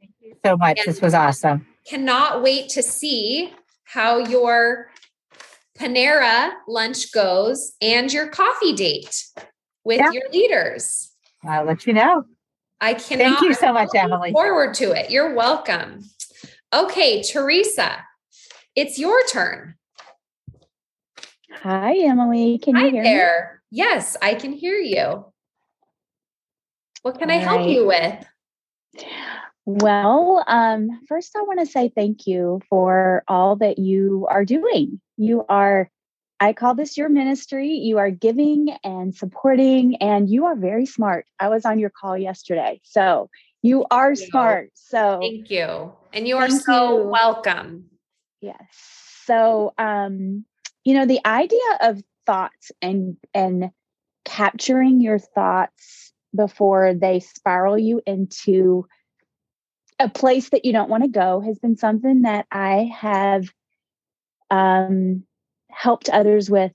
B: Thank you so much. And this was awesome.
A: Cannot wait to see how your Panera lunch goes and your coffee date with yeah. your leaders.
B: I'll let you know.
A: I cannot.
B: Thank you so much, Emily.
A: Forward to it. You're welcome. Okay, Teresa, it's your turn.
C: Hi, Emily. Can Hi you hear there.
A: me? Yes, I can hear you. What can All I help right. you with?
C: Well, um, first, I want to say thank you for all that you are doing. You are, I call this your ministry. You are giving and supporting, and you are very smart. I was on your call yesterday. So you are you. smart. So
A: thank you. And you are so you. welcome.
C: Yes. So, um, you know, the idea of thoughts and, and, capturing your thoughts before they spiral you into a place that you don't want to go has been something that I have um, helped others with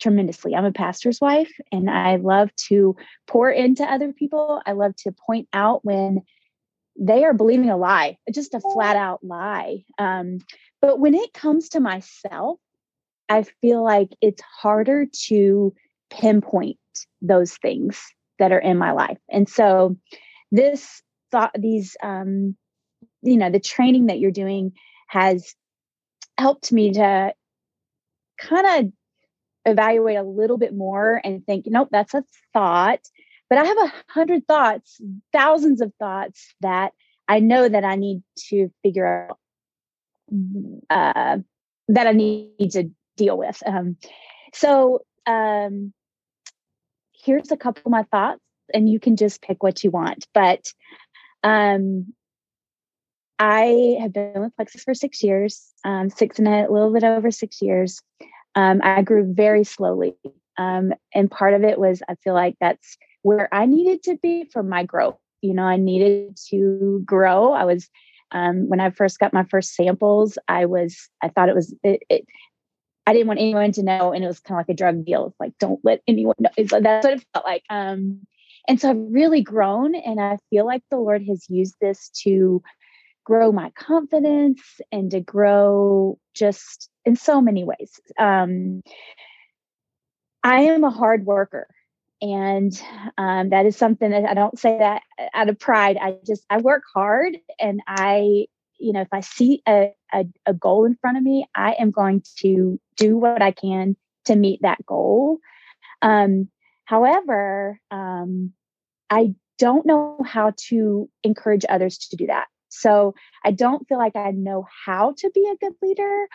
C: tremendously. I'm a pastor's wife and I love to pour into other people. I love to point out when they are believing a lie, just a flat out lie. Um, but when it comes to myself, I feel like it's harder to pinpoint those things that are in my life. And so this thought these um you know the training that you're doing has helped me to kind of evaluate a little bit more and think nope that's a thought but i have a hundred thoughts thousands of thoughts that i know that i need to figure out uh, that i need to deal with um, so um, here's a couple of my thoughts and you can just pick what you want. But um, I have been with Plexus for six years, um, six and a little bit over six years. Um, I grew very slowly. Um, and part of it was I feel like that's where I needed to be for my growth. You know, I needed to grow. I was, um, when I first got my first samples, I was, I thought it was, it, it I didn't want anyone to know. And it was kind of like a drug deal. It's like, don't let anyone know. That's what it felt like. Um, and so I've really grown. And I feel like the Lord has used this to grow my confidence and to grow just in so many ways. Um, I am a hard worker. And um, that is something that I don't say that out of pride. I just, I work hard and I, you know, if I see a, a, a goal in front of me, I am going to do what I can to meet that goal. Um, However, um, I don't know how to encourage others to do that. So I don't feel like I know how to be a good leader.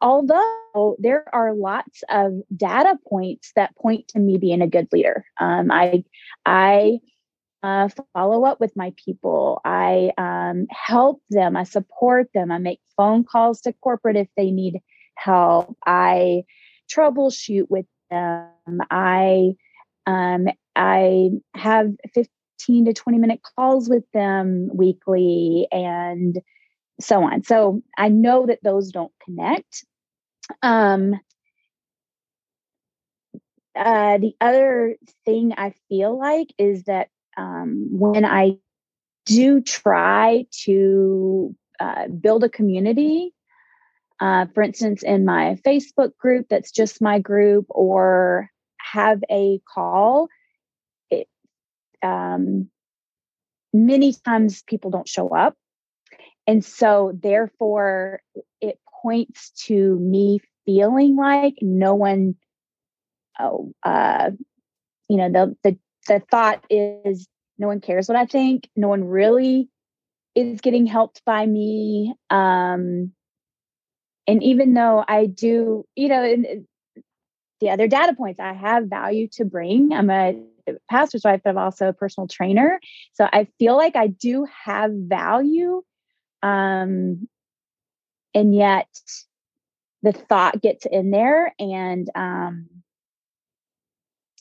C: Although there are lots of data points that point to me being a good leader. Um, I, I uh, follow up with my people. I um, help them. I support them. I make phone calls to corporate if they need help. I troubleshoot with them. I um, I have 15 to 20 minute calls with them weekly and so on. So I know that those don't connect. Um, uh, the other thing I feel like is that um, when I do try to uh, build a community, uh, for instance, in my Facebook group, that's just my group, or have a call, um, many times people don't show up. And so, therefore, it points to me feeling like no one, oh, uh, you know, the, the, the thought is no one cares what I think. No one really is getting helped by me. Um, and even though I do, you know, the other data points. I have value to bring. I'm a pastor's wife, but I'm also a personal trainer. So I feel like I do have value. Um, and yet the thought gets in there and um,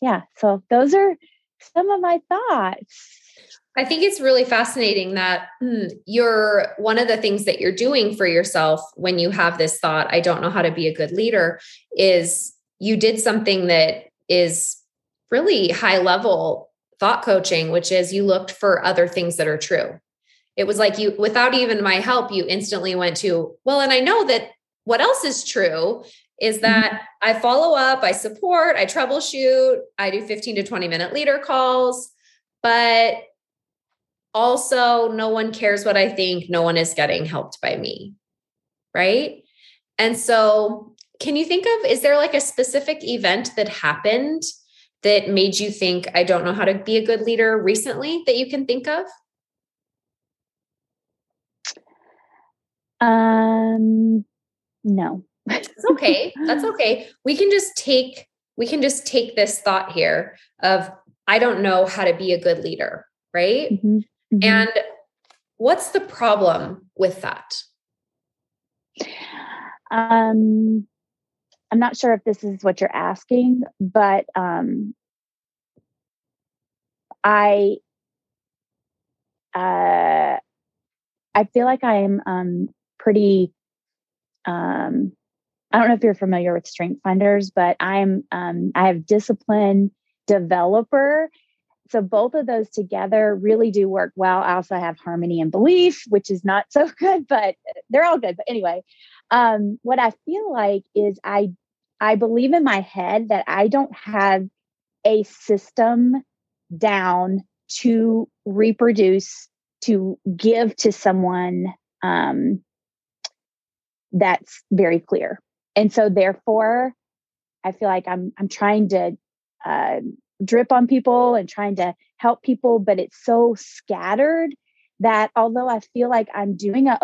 C: yeah, so those are some of my thoughts.
A: I think it's really fascinating that hmm, you're one of the things that you're doing for yourself when you have this thought, I don't know how to be a good leader, is you did something that is really high level thought coaching, which is you looked for other things that are true. It was like you, without even my help, you instantly went to, well, and I know that what else is true is that mm-hmm. I follow up, I support, I troubleshoot, I do 15 to 20 minute leader calls, but also no one cares what I think, no one is getting helped by me. Right. And so, can you think of, is there like a specific event that happened that made you think, I don't know how to be a good leader recently that you can think of?
C: Um, no.
A: That's okay. That's okay. We can just take we can just take this thought here of I don't know how to be a good leader, right? Mm-hmm. Mm-hmm. And what's the problem with that?
C: Um I'm not sure if this is what you're asking, but um I uh I feel like I'm um pretty um I don't know if you're familiar with strength finders, but I'm um, I have discipline developer. So both of those together really do work well. I also have harmony and belief, which is not so good, but they're all good. But anyway, um, what I feel like is I I believe in my head that I don't have a system down to reproduce to give to someone um, that's very clear. And so therefore i feel like i'm i'm trying to uh, drip on people and trying to help people but it's so scattered that although i feel like i'm doing a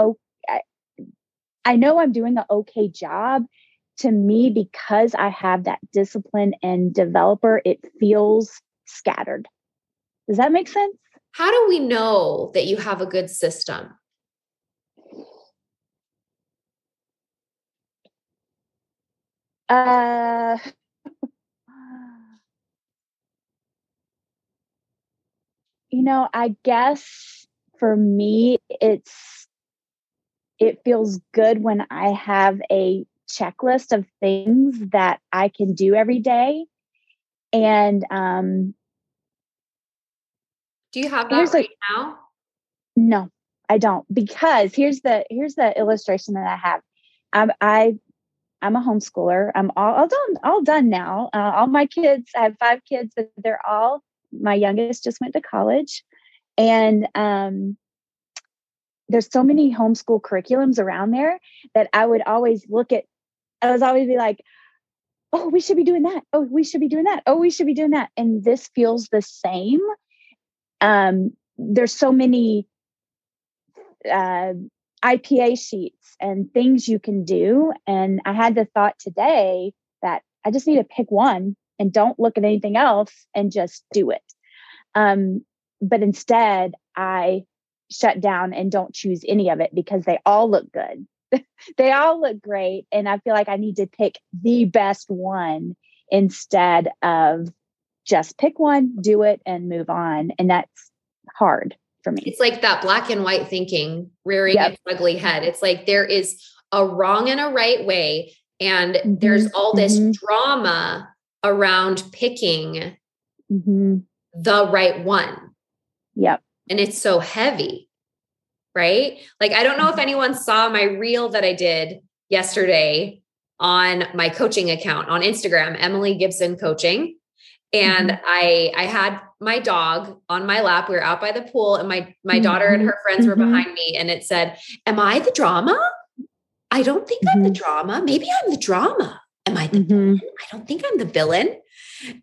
C: i know i'm doing an okay job to me because i have that discipline and developer it feels scattered. Does that make sense?
A: How do we know that you have a good system?
C: Uh, you know, I guess for me, it's it feels good when I have a checklist of things that I can do every day. And um,
A: do you have that right a, now?
C: No, I don't. Because here's the here's the illustration that I have. Um, I I'm a homeschooler. I'm all, all done, all done now. Uh, all my kids, I have five kids, but they're all, my youngest just went to college. And um, there's so many homeschool curriculums around there that I would always look at, I was always be like, oh, we should be doing that. Oh, we should be doing that. Oh, we should be doing that. And this feels the same. Um, there's so many uh, IPA sheets and things you can do. And I had the thought today that I just need to pick one and don't look at anything else and just do it. Um, but instead, I shut down and don't choose any of it because they all look good. they all look great. And I feel like I need to pick the best one instead of just pick one, do it, and move on. And that's hard for me.
A: It's like that black and white thinking rearing yep. its ugly head. It's like there is a wrong and a right way. And mm-hmm. there's all this mm-hmm. drama around picking mm-hmm. the right one.
C: Yep.
A: And it's so heavy, right? Like, I don't know if mm-hmm. anyone saw my reel that I did yesterday on my coaching account on Instagram, Emily Gibson Coaching. And mm-hmm. I I had my dog on my lap. We were out by the pool, and my my mm-hmm. daughter and her friends were mm-hmm. behind me, and it said, "Am I the drama? I don't think I'm the mm-hmm. drama. Maybe I'm the drama. Am I the mm-hmm. villain? I don't think I'm the villain."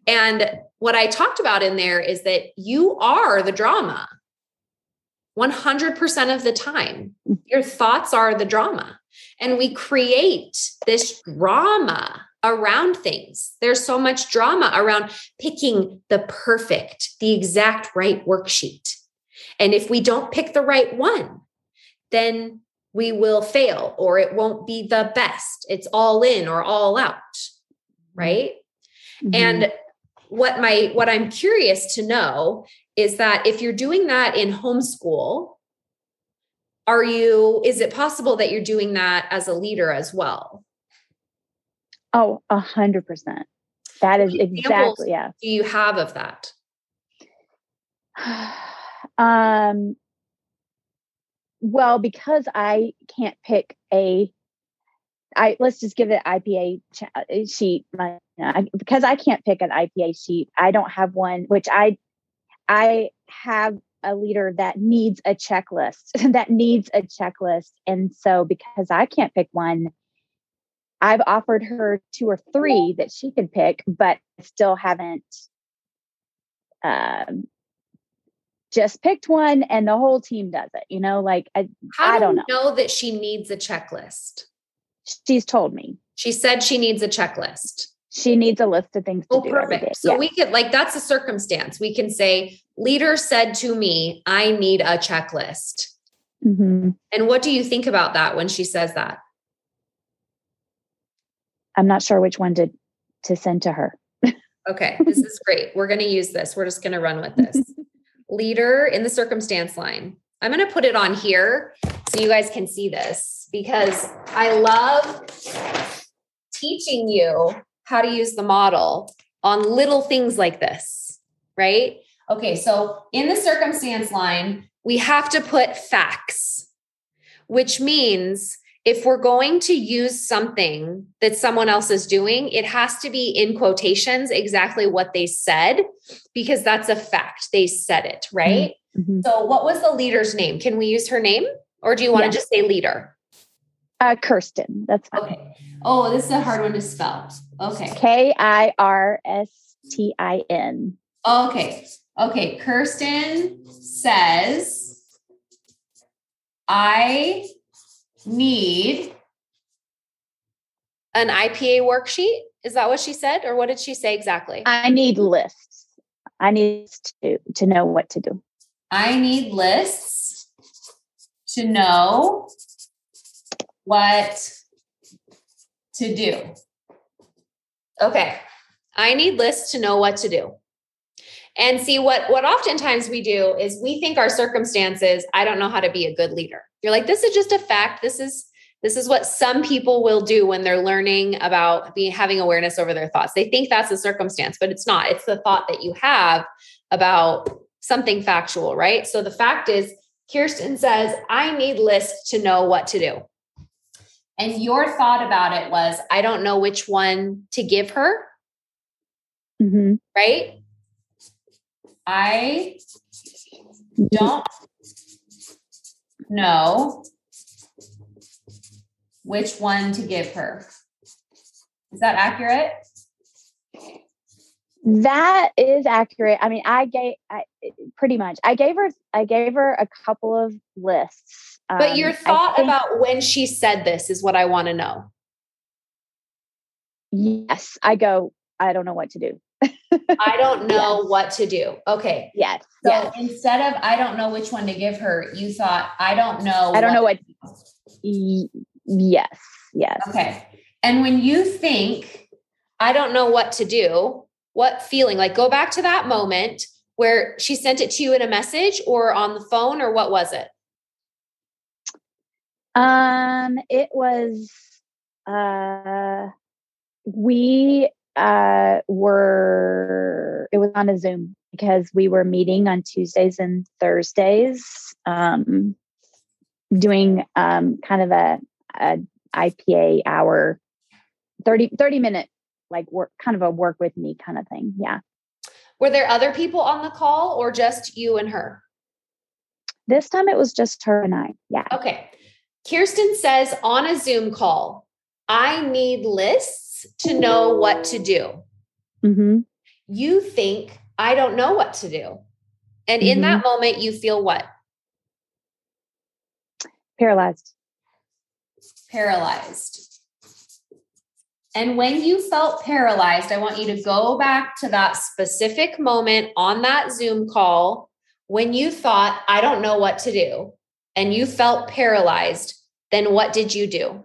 A: And what I talked about in there is that you are the drama. 100% of the time, mm. your thoughts are the drama. And we create this drama around things. There's so much drama around picking the perfect, the exact right worksheet. And if we don't pick the right one, then we will fail or it won't be the best. It's all in or all out. Right. Mm-hmm. And what my what I'm curious to know is that if you're doing that in homeschool, are you is it possible that you're doing that as a leader as well?
C: Oh, a hundred percent. That is exactly yeah.
A: Do you have of that?
C: um well, because I can't pick a I let's just give it IPA uh, sheet. My, I, because I can't pick an IPA sheet. I don't have one, which I I have a leader that needs a checklist that needs a checklist, and so because I can't pick one, I've offered her two or three that she could pick, but still haven't um, just picked one and the whole team does it. You know, like I,
A: How
C: I don't
A: know. know that she needs a checklist.
C: She's told me.
A: She said she needs a checklist.
C: She needs a list of things to oh, do. Perfect.
A: So we could like that's a circumstance. We can say, leader said to me, I need a checklist. Mm-hmm. And what do you think about that when she says that?
C: I'm not sure which one to to send to her.
A: okay, this is great. We're going to use this. We're just going to run with this. Leader in the circumstance line. I'm going to put it on here so you guys can see this because I love teaching you how to use the model on little things like this, right? Okay, so in the circumstance line, we have to put facts, which means if we're going to use something that someone else is doing, it has to be in quotations exactly what they said, because that's a fact. They said it, right? Mm-hmm. So, what was the leader's name? Can we use her name? Or do you want to just say leader?
C: Uh, Kirstin. That's fine.
A: Okay. Oh, this is a hard one to spell. Okay.
C: K I R S T I N.
A: Okay. Okay. Kirstin says, I need an IPA worksheet. Is that what she said? Or what did she say exactly?
C: I need lists. I need to, to know what to do.
A: I need lists to know what to do. Okay. I need lists to know what to do. And see what what oftentimes we do is we think our circumstances, I don't know how to be a good leader. You're like this is just a fact. This is this is what some people will do when they're learning about being having awareness over their thoughts. They think that's a circumstance, but it's not. It's the thought that you have about something factual, right? So the fact is Kirstin says, I need lists to know what to do. And your thought about it was, I don't know which one to give her. Mm-hmm. Right? I don't know which one to give her. Is that accurate?
C: That is accurate. I mean, I gave I, pretty much. I gave her I gave her a couple of lists.
A: But um, your thought think, about when she said this is what I want to know.
C: Yes, I go. I don't know what to do.
A: I don't know yes. what to do. Okay.
C: Yes.
A: So
C: yes.
A: instead of I don't know which one to give her, you thought I don't know.
C: I don't know what. Y- yes. Yes.
A: Okay. And when you think I don't know what to do, what feeling? Like go back to that moment where she sent it to you in a message or on the phone or what was it?
C: Um it was uh we uh were it was on a Zoom because we were meeting on Tuesdays and Thursdays um doing um kind of a, a IPA hour 30 30 minute like work kind of a work with me kind of thing. Yeah.
A: Were there other people on the call or just you and her?
C: This time it was just her and I. Yeah.
A: Okay. Kirstin says on a Zoom call, I need lists to know what to do. Mm-hmm. You think, I don't know what to do. And mm-hmm. in that mm-hmm. moment, you feel what?
C: Paralyzed.
A: Paralyzed. And when you felt paralyzed, I want you to go back to that specific moment on that Zoom call when you thought, I don't know what to do, and you felt paralyzed. Then what did you do?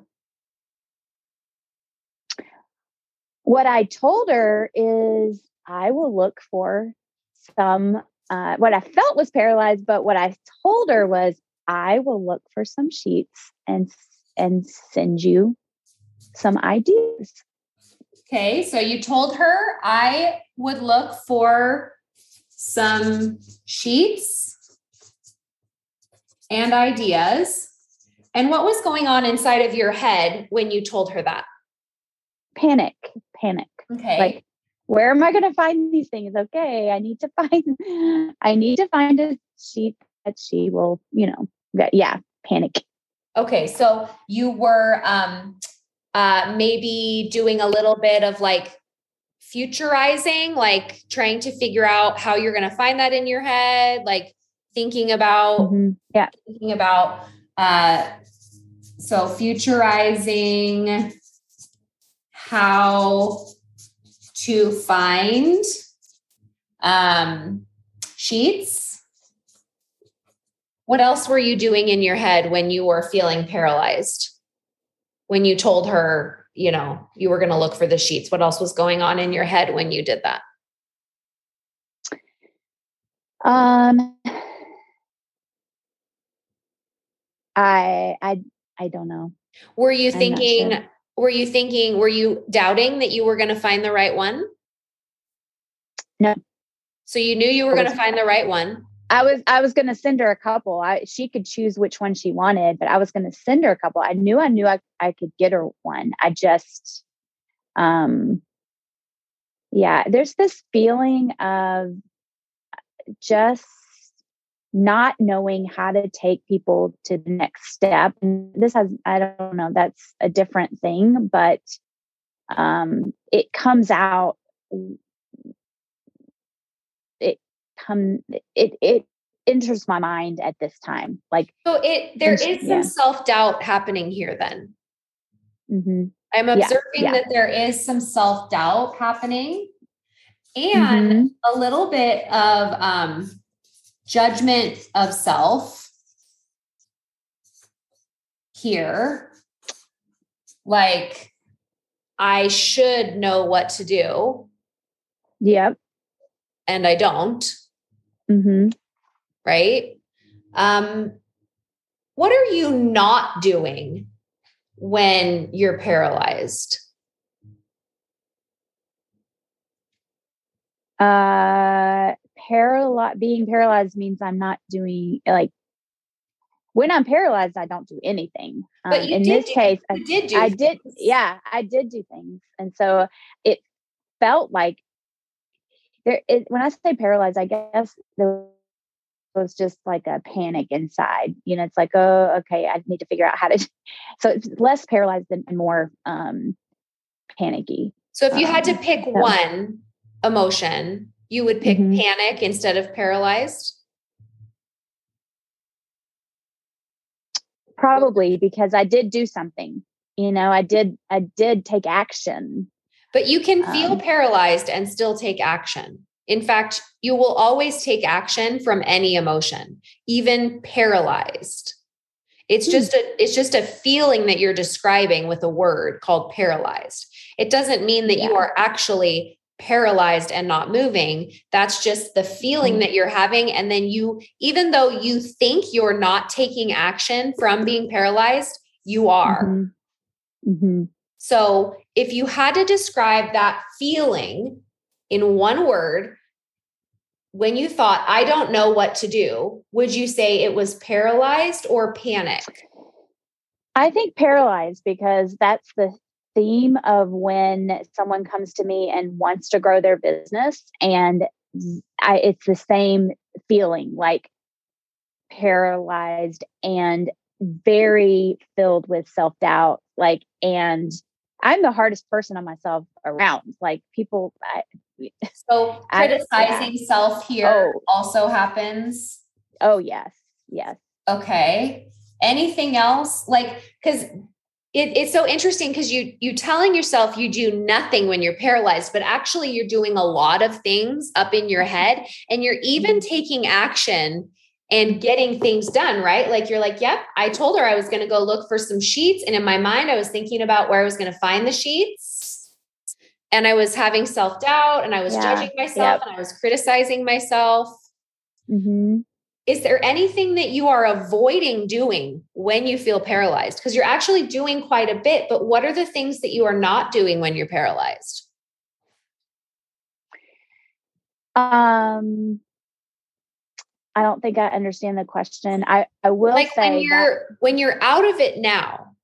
C: What I told her is I will look for some, uh, what I felt was paralyzed, but what I told her was I will look for some sheets and and send you some ideas.
A: Okay, so you told her I would look for some sheets and ideas. And what was going on inside of your head when you told her that?
C: Panic, panic.
A: Okay.
C: Like, where am I going to find these things? Okay, I need to find, I need to find a sheet that she will, you know, yeah, panic.
A: Okay, so you were um uh maybe doing a little bit of like futurizing, like trying to figure out how you're going to find that in your head, like thinking about
C: mm-hmm. yeah,
A: thinking about uh so futurizing how to find um sheets what else were you doing in your head when you were feeling paralyzed? When you told her, you know, you were going to look for the sheets, what else was going on in your head when you did that?
C: Um I I I don't know.
A: Were you thinking sure. were you thinking were you doubting that you were going to find the right one?
C: No.
A: So you knew you were going to find the right one.
C: I was I was going to send her a couple. I she could choose which one she wanted, but I was going to send her a couple. I knew I knew I, I could get her one. I just um yeah, there's this feeling of just not knowing how to take people to the next step. And this has I don't know, that's a different thing, but um it comes out It come it it enters my mind at this time like
A: so it there is some yeah. self-doubt happening here then
C: mm-hmm.
A: i'm observing yeah, yeah. that there is some self-doubt happening and mm-hmm. a little bit of um judgment of self here like i should know what to do
C: yep
A: and i don't
C: Mm-hmm.
A: Right. Um, what are you not doing when you're paralyzed?
C: Uh, paralyzed. Being paralyzed means I'm not doing like when I'm paralyzed, I don't do anything.
A: But um,
C: in
A: this
C: do, case,
A: I did do.
C: I things. did. Yeah, I did do things, and so it felt like there is, when I say paralyzed, I guess there was just like a panic inside. You know, it's like, oh, okay, I need to figure out how to. So it's less paralyzed and more um, panicky.
A: So if you um, had to um, pick so. one emotion, you would pick mm-hmm. panic instead of paralyzed.
C: Probably because I did do something. You know, I did. I did take action
A: but you can feel um, paralyzed and still take action. In fact, you will always take action from any emotion, even paralyzed. It's hmm. just a it's just a feeling that you're describing with a word called paralyzed. It doesn't mean that yeah. you are actually paralyzed and not moving. That's just the feeling mm-hmm. that you're having and then you even though you think you're not taking action from being paralyzed, you are.
C: Mm-hmm. Mm-hmm.
A: So, if you had to describe that feeling in one word, when you thought, I don't know what to do, would you say it was paralyzed or panic?
C: I think paralyzed because that's the theme of when someone comes to me and wants to grow their business. And I, it's the same feeling like paralyzed and very filled with self doubt, like, and I'm the hardest person on myself around. Like people. I,
A: so criticizing self here oh. also happens.
C: Oh yes, yes.
A: Okay. Anything else? Like, because it, it's so interesting because you you telling yourself you do nothing when you're paralyzed but actually you're doing a lot of things up in your head and you're even
C: Mm-hmm.
A: taking action and getting things done right like you're like yep i told her i was going to go look for some sheets and in my mind i was thinking about where i was going to find the sheets and i was having self-doubt and i was
C: Yeah.
A: judging myself
C: Yep.
A: and i was criticizing myself
C: hmm
A: is there anything that you are avoiding doing when you feel paralyzed? Because you're actually doing quite a bit, but what are the things that you are not doing when you're paralyzed?
C: Um, I don't think I understand the question. I I will
A: like
C: say
A: when you're when you're out of it now,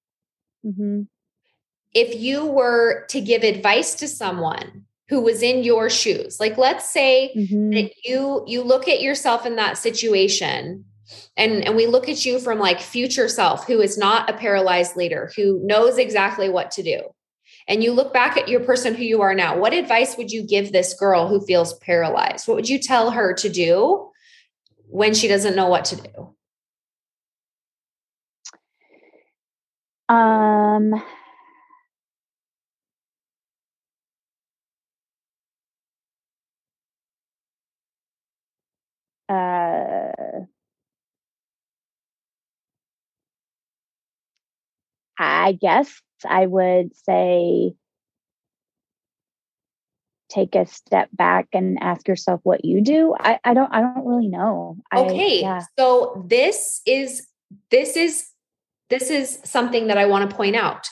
C: that, Mhm.
A: if you were to give advice to someone who was in your shoes, like let's say
C: Mhm.
A: that you you look at yourself in that situation and and we look at you from like future self who is not a paralyzed leader who knows exactly what to do. And you look back at your person who you are now. What advice would you give this girl who feels paralyzed? What would you tell her to do when she doesn't know what to do?
C: Um, uh, I guess I would say take a step back and ask yourself what you do. I, I don't I don't really know. I-
A: okay
C: yeah.
A: so this is this is this is something that i want to point out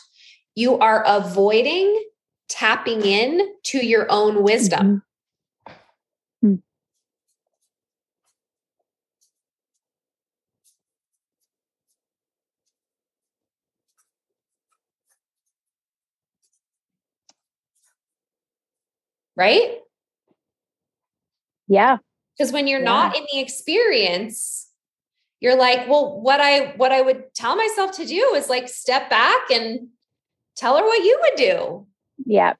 A: you are avoiding tapping in to your own wisdom right
C: Yeah.
A: because when you're
C: Yeah.
A: not in the experience you're like well what i what i would tell myself to do is like step back and tell her what you would do
C: Yeah.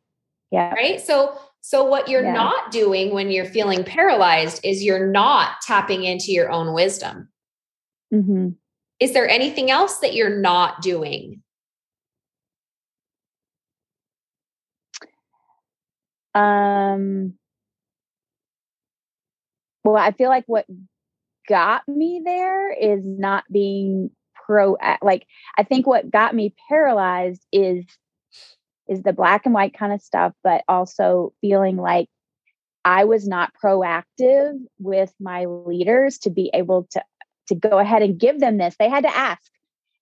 C: Yeah.
A: right so so what you're
C: Yeah.
A: not doing when you're feeling paralyzed is you're not tapping into your own wisdom
C: hmm
A: is there anything else that you're not doing
C: Um, well, I feel like what got me there is not being pro like I think what got me paralyzed is is the black and white kind of stuff, but also feeling like I was not proactive with my leaders to be able to to go ahead and give them this. They had to ask.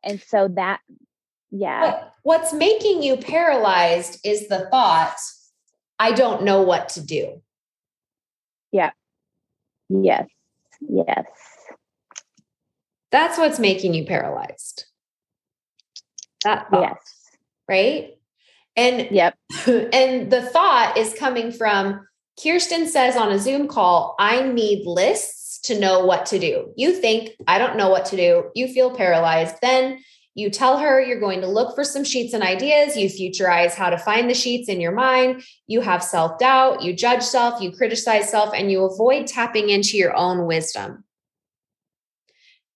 C: And so that yeah.
A: What- what's making you paralyzed is the thought i don't know what to do Yeah.
C: Yes. Yes.
A: that's what's making you paralyzed that thought,
C: Yes.
A: right and
C: Yep.
A: and the thought is coming from Kirstin says on a Zoom call, I need lists to know what to do. You think, I don't know what to do. You feel paralyzed. Then you tell her you're going to look for some sheets and ideas. You futurize how to find the sheets in your mind. You have self doubt. You judge self. You criticize self, and you avoid tapping into your own wisdom.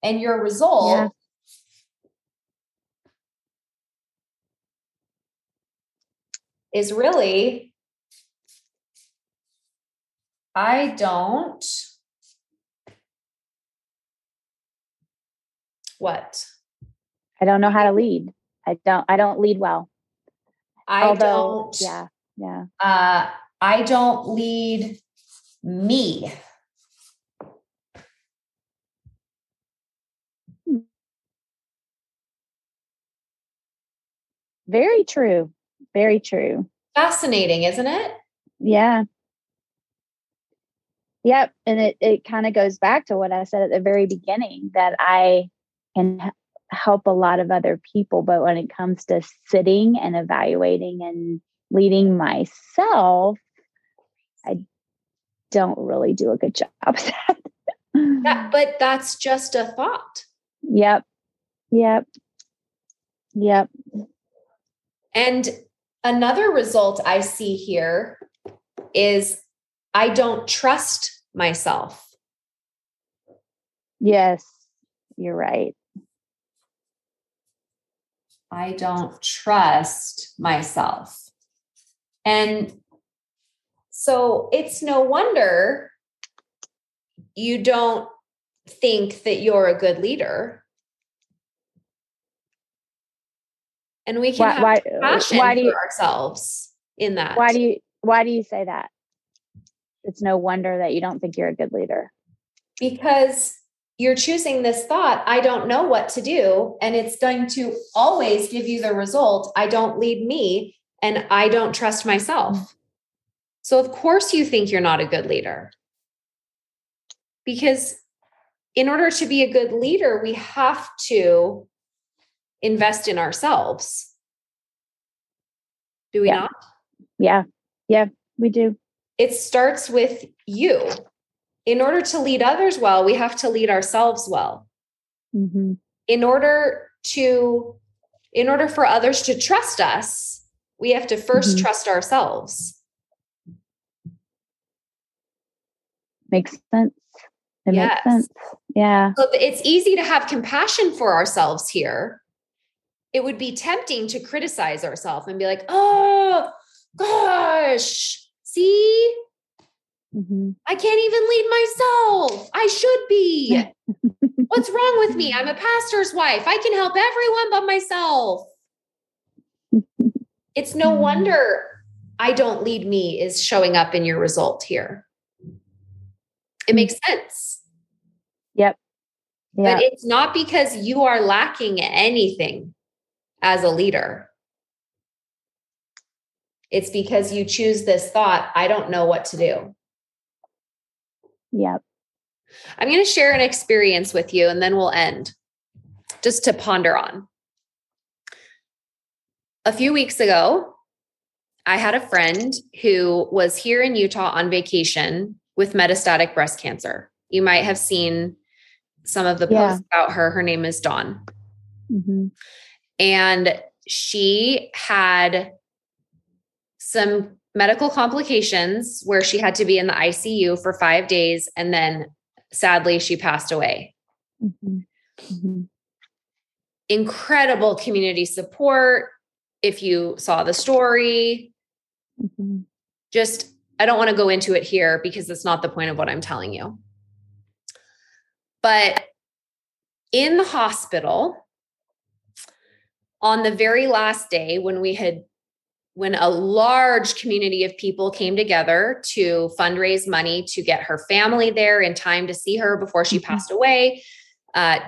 A: And your result
C: Yeah.
A: is really I don't what?
C: I don't know how to lead. I don't I don't lead well.
A: I
C: Although
A: don't
C: yeah, yeah.
A: uh I don't lead me.
C: Very true. Very true.
A: Fascinating, isn't it?
C: Yeah. Yep. And it, it kind of goes back to what I said at the very beginning that I can help a lot of other people. But when it comes to sitting and evaluating and leading myself, I don't really do a good job. That,
A: but that's just a thought.
C: yep. Yep. Yep.
A: And another result I see here is I don't trust myself.
C: Yes. You're right.
A: I don't trust myself. And so it's no wonder you don't think that you're a good leader. And we can
C: Why-
A: have
C: why-
A: compassion
C: why do you-
A: ourselves in that.
C: Why do you why do you say that? It's no wonder that you don't think you're a good leader.
A: because you're choosing this thought, I don't know what to do. And it's going to always give you the result I don't lead me and I don't trust myself. So, of course, you think you're not a good leader. Because in order to be a good leader, we have to invest in ourselves. Do we
C: Yeah.
A: not?
C: Yeah. Yeah, we do.
A: it starts with you. In order to lead others well, we have to lead ourselves well.
C: hmm
A: In order to in order for others to trust us, we have to 1st
C: Mhm.
A: trust ourselves.
C: Makes sense. It
A: Yes.
C: makes sense. Yeah.
A: So it's easy to have compassion for ourselves here. It would be tempting to criticize ourselves and be like, "Oh, gosh, see?
C: Hmm
A: I can't even lead myself. I should be. What's wrong with me? I'm a pastor's wife. I can help everyone but myself. It's no
C: Mhm.
A: wonder I don't lead me is showing up in your result here. It makes sense.
C: Yep.
A: But it's not because you are lacking anything as a leader. It's because you choose this thought, I don't know what to do.
C: Yeah.
A: I'm going to share an experience with you and then we'll end just to ponder on. A few weeks ago, I had a friend who was here in Utah on vacation with metastatic breast cancer. You might have seen some of the
C: Yeah.
A: posts about her. Her name is Dawn.
C: hmm
A: And she had some medical complications where she had to be in the ICU for five days. And then sadly, she passed away.
C: hmm hmm
A: Incredible community support. If you saw the story,
C: hmm
A: just, I don't want to go into it here because that's not the point of what I'm telling you. But in the hospital, on the very last day when we had when a large community of people came together to fundraise money to get her family there in time to see her before she
C: Mhm.
A: passed away uh,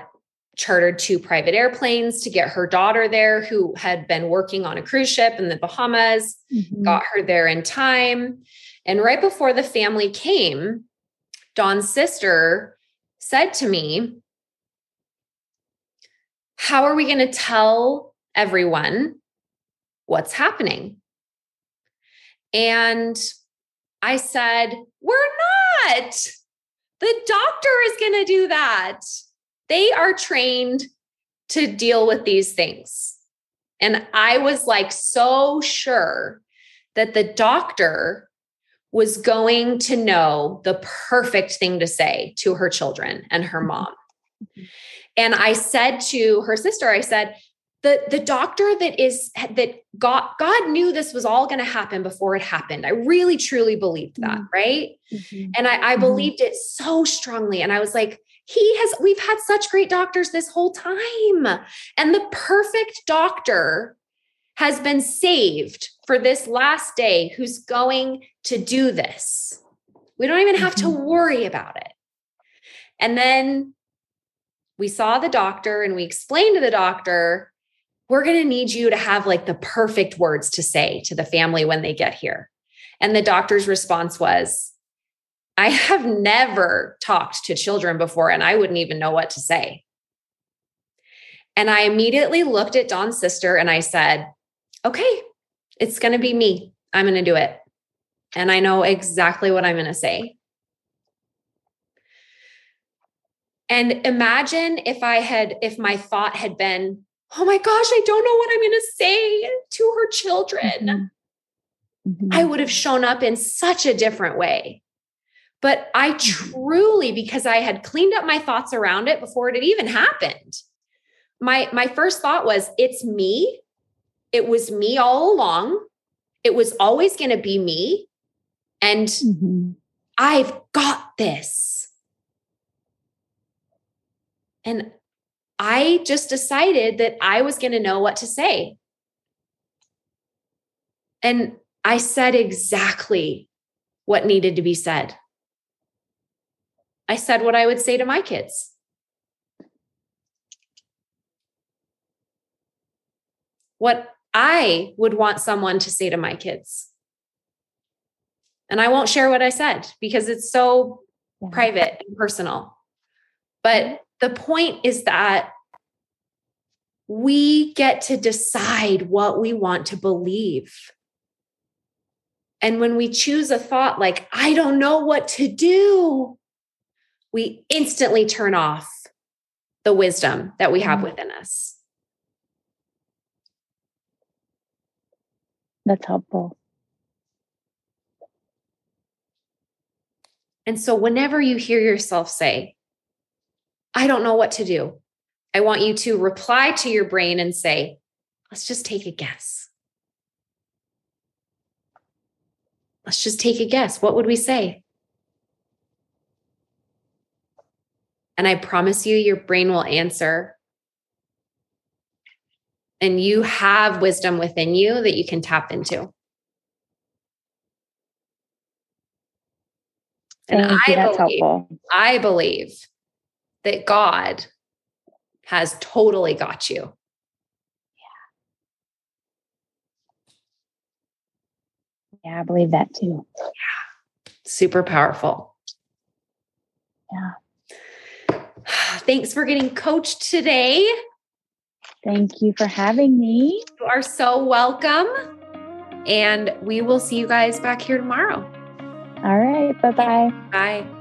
A: chartered two private airplanes to get her daughter there who had been working on a cruise ship in the bahamas
C: hmm
A: got her there in time. And right before the family came, Dawn's sister said to me, How are we going to tell everyone what's happening? And I said, We're not. The doctor is going to do that. They are trained to deal with these things. And I was like so sure that the doctor was going to know the perfect thing to say to her children and her mm-hmm. mom. And I said to her sister, I said, the, the doctor that is that God God knew this was all going to happen before it happened. I really truly believed that,
C: Mhm.
A: right?
C: hmm
A: And I, I
C: Mhm.
A: believed it so strongly. And I was like, he has, we've had such great doctors this whole time. And the perfect doctor has been saved for this last day who's going to do this. We don't even have to
C: Mhm.
A: worry about it. And then we saw the doctor and we explained to the doctor, we're going to need you to have like the perfect words to say to the family when they get here. And the doctor's response was, I have never talked to children before and I wouldn't even know what to say. And I immediately looked at Dawn's sister and I said, okay, it's going to be me. I'm going to do it. And I know exactly what I'm going to say. And imagine if I had, if my thought had been, oh my gosh, I don't know what I'm going to say to her children.
C: Mhm.
A: I would have shown up in such a different way. But I truly, because I had cleaned up my thoughts around it before it had even happened, my my first thought was it's me. It was me all along. It was always going to be me. And mm-hmm. I've got this. And I just decided that I was going to know what to say. And I said exactly what needed to be said. I said what I would say to my kids. What I would want someone to say to my kids. And I won't share what I said because it's so yeah. private and personal. But mm-hmm. The point is that we get to decide what we want to believe. And when we choose a thought like, I don't know what to do, we instantly turn off the wisdom that we have mm. within us.
C: That's helpful.
A: And so, whenever you hear yourself say, I don't know what to do, I want you to reply to your brain and say, let's just take a guess. Let's just take a guess. What would we say? And I promise you, your brain will answer. And you have wisdom within you that you can tap into. And Thank I, you. believe, I believe that God has totally got you.
C: Yeah. Yeah, I believe that too.
A: Yeah. Super powerful.
C: Yeah.
A: Thanks for getting coached today.
C: Thank you for having me.
A: You are so welcome. And we will see you guys back here tomorrow.
C: All right. Bye-bye.
A: Bye.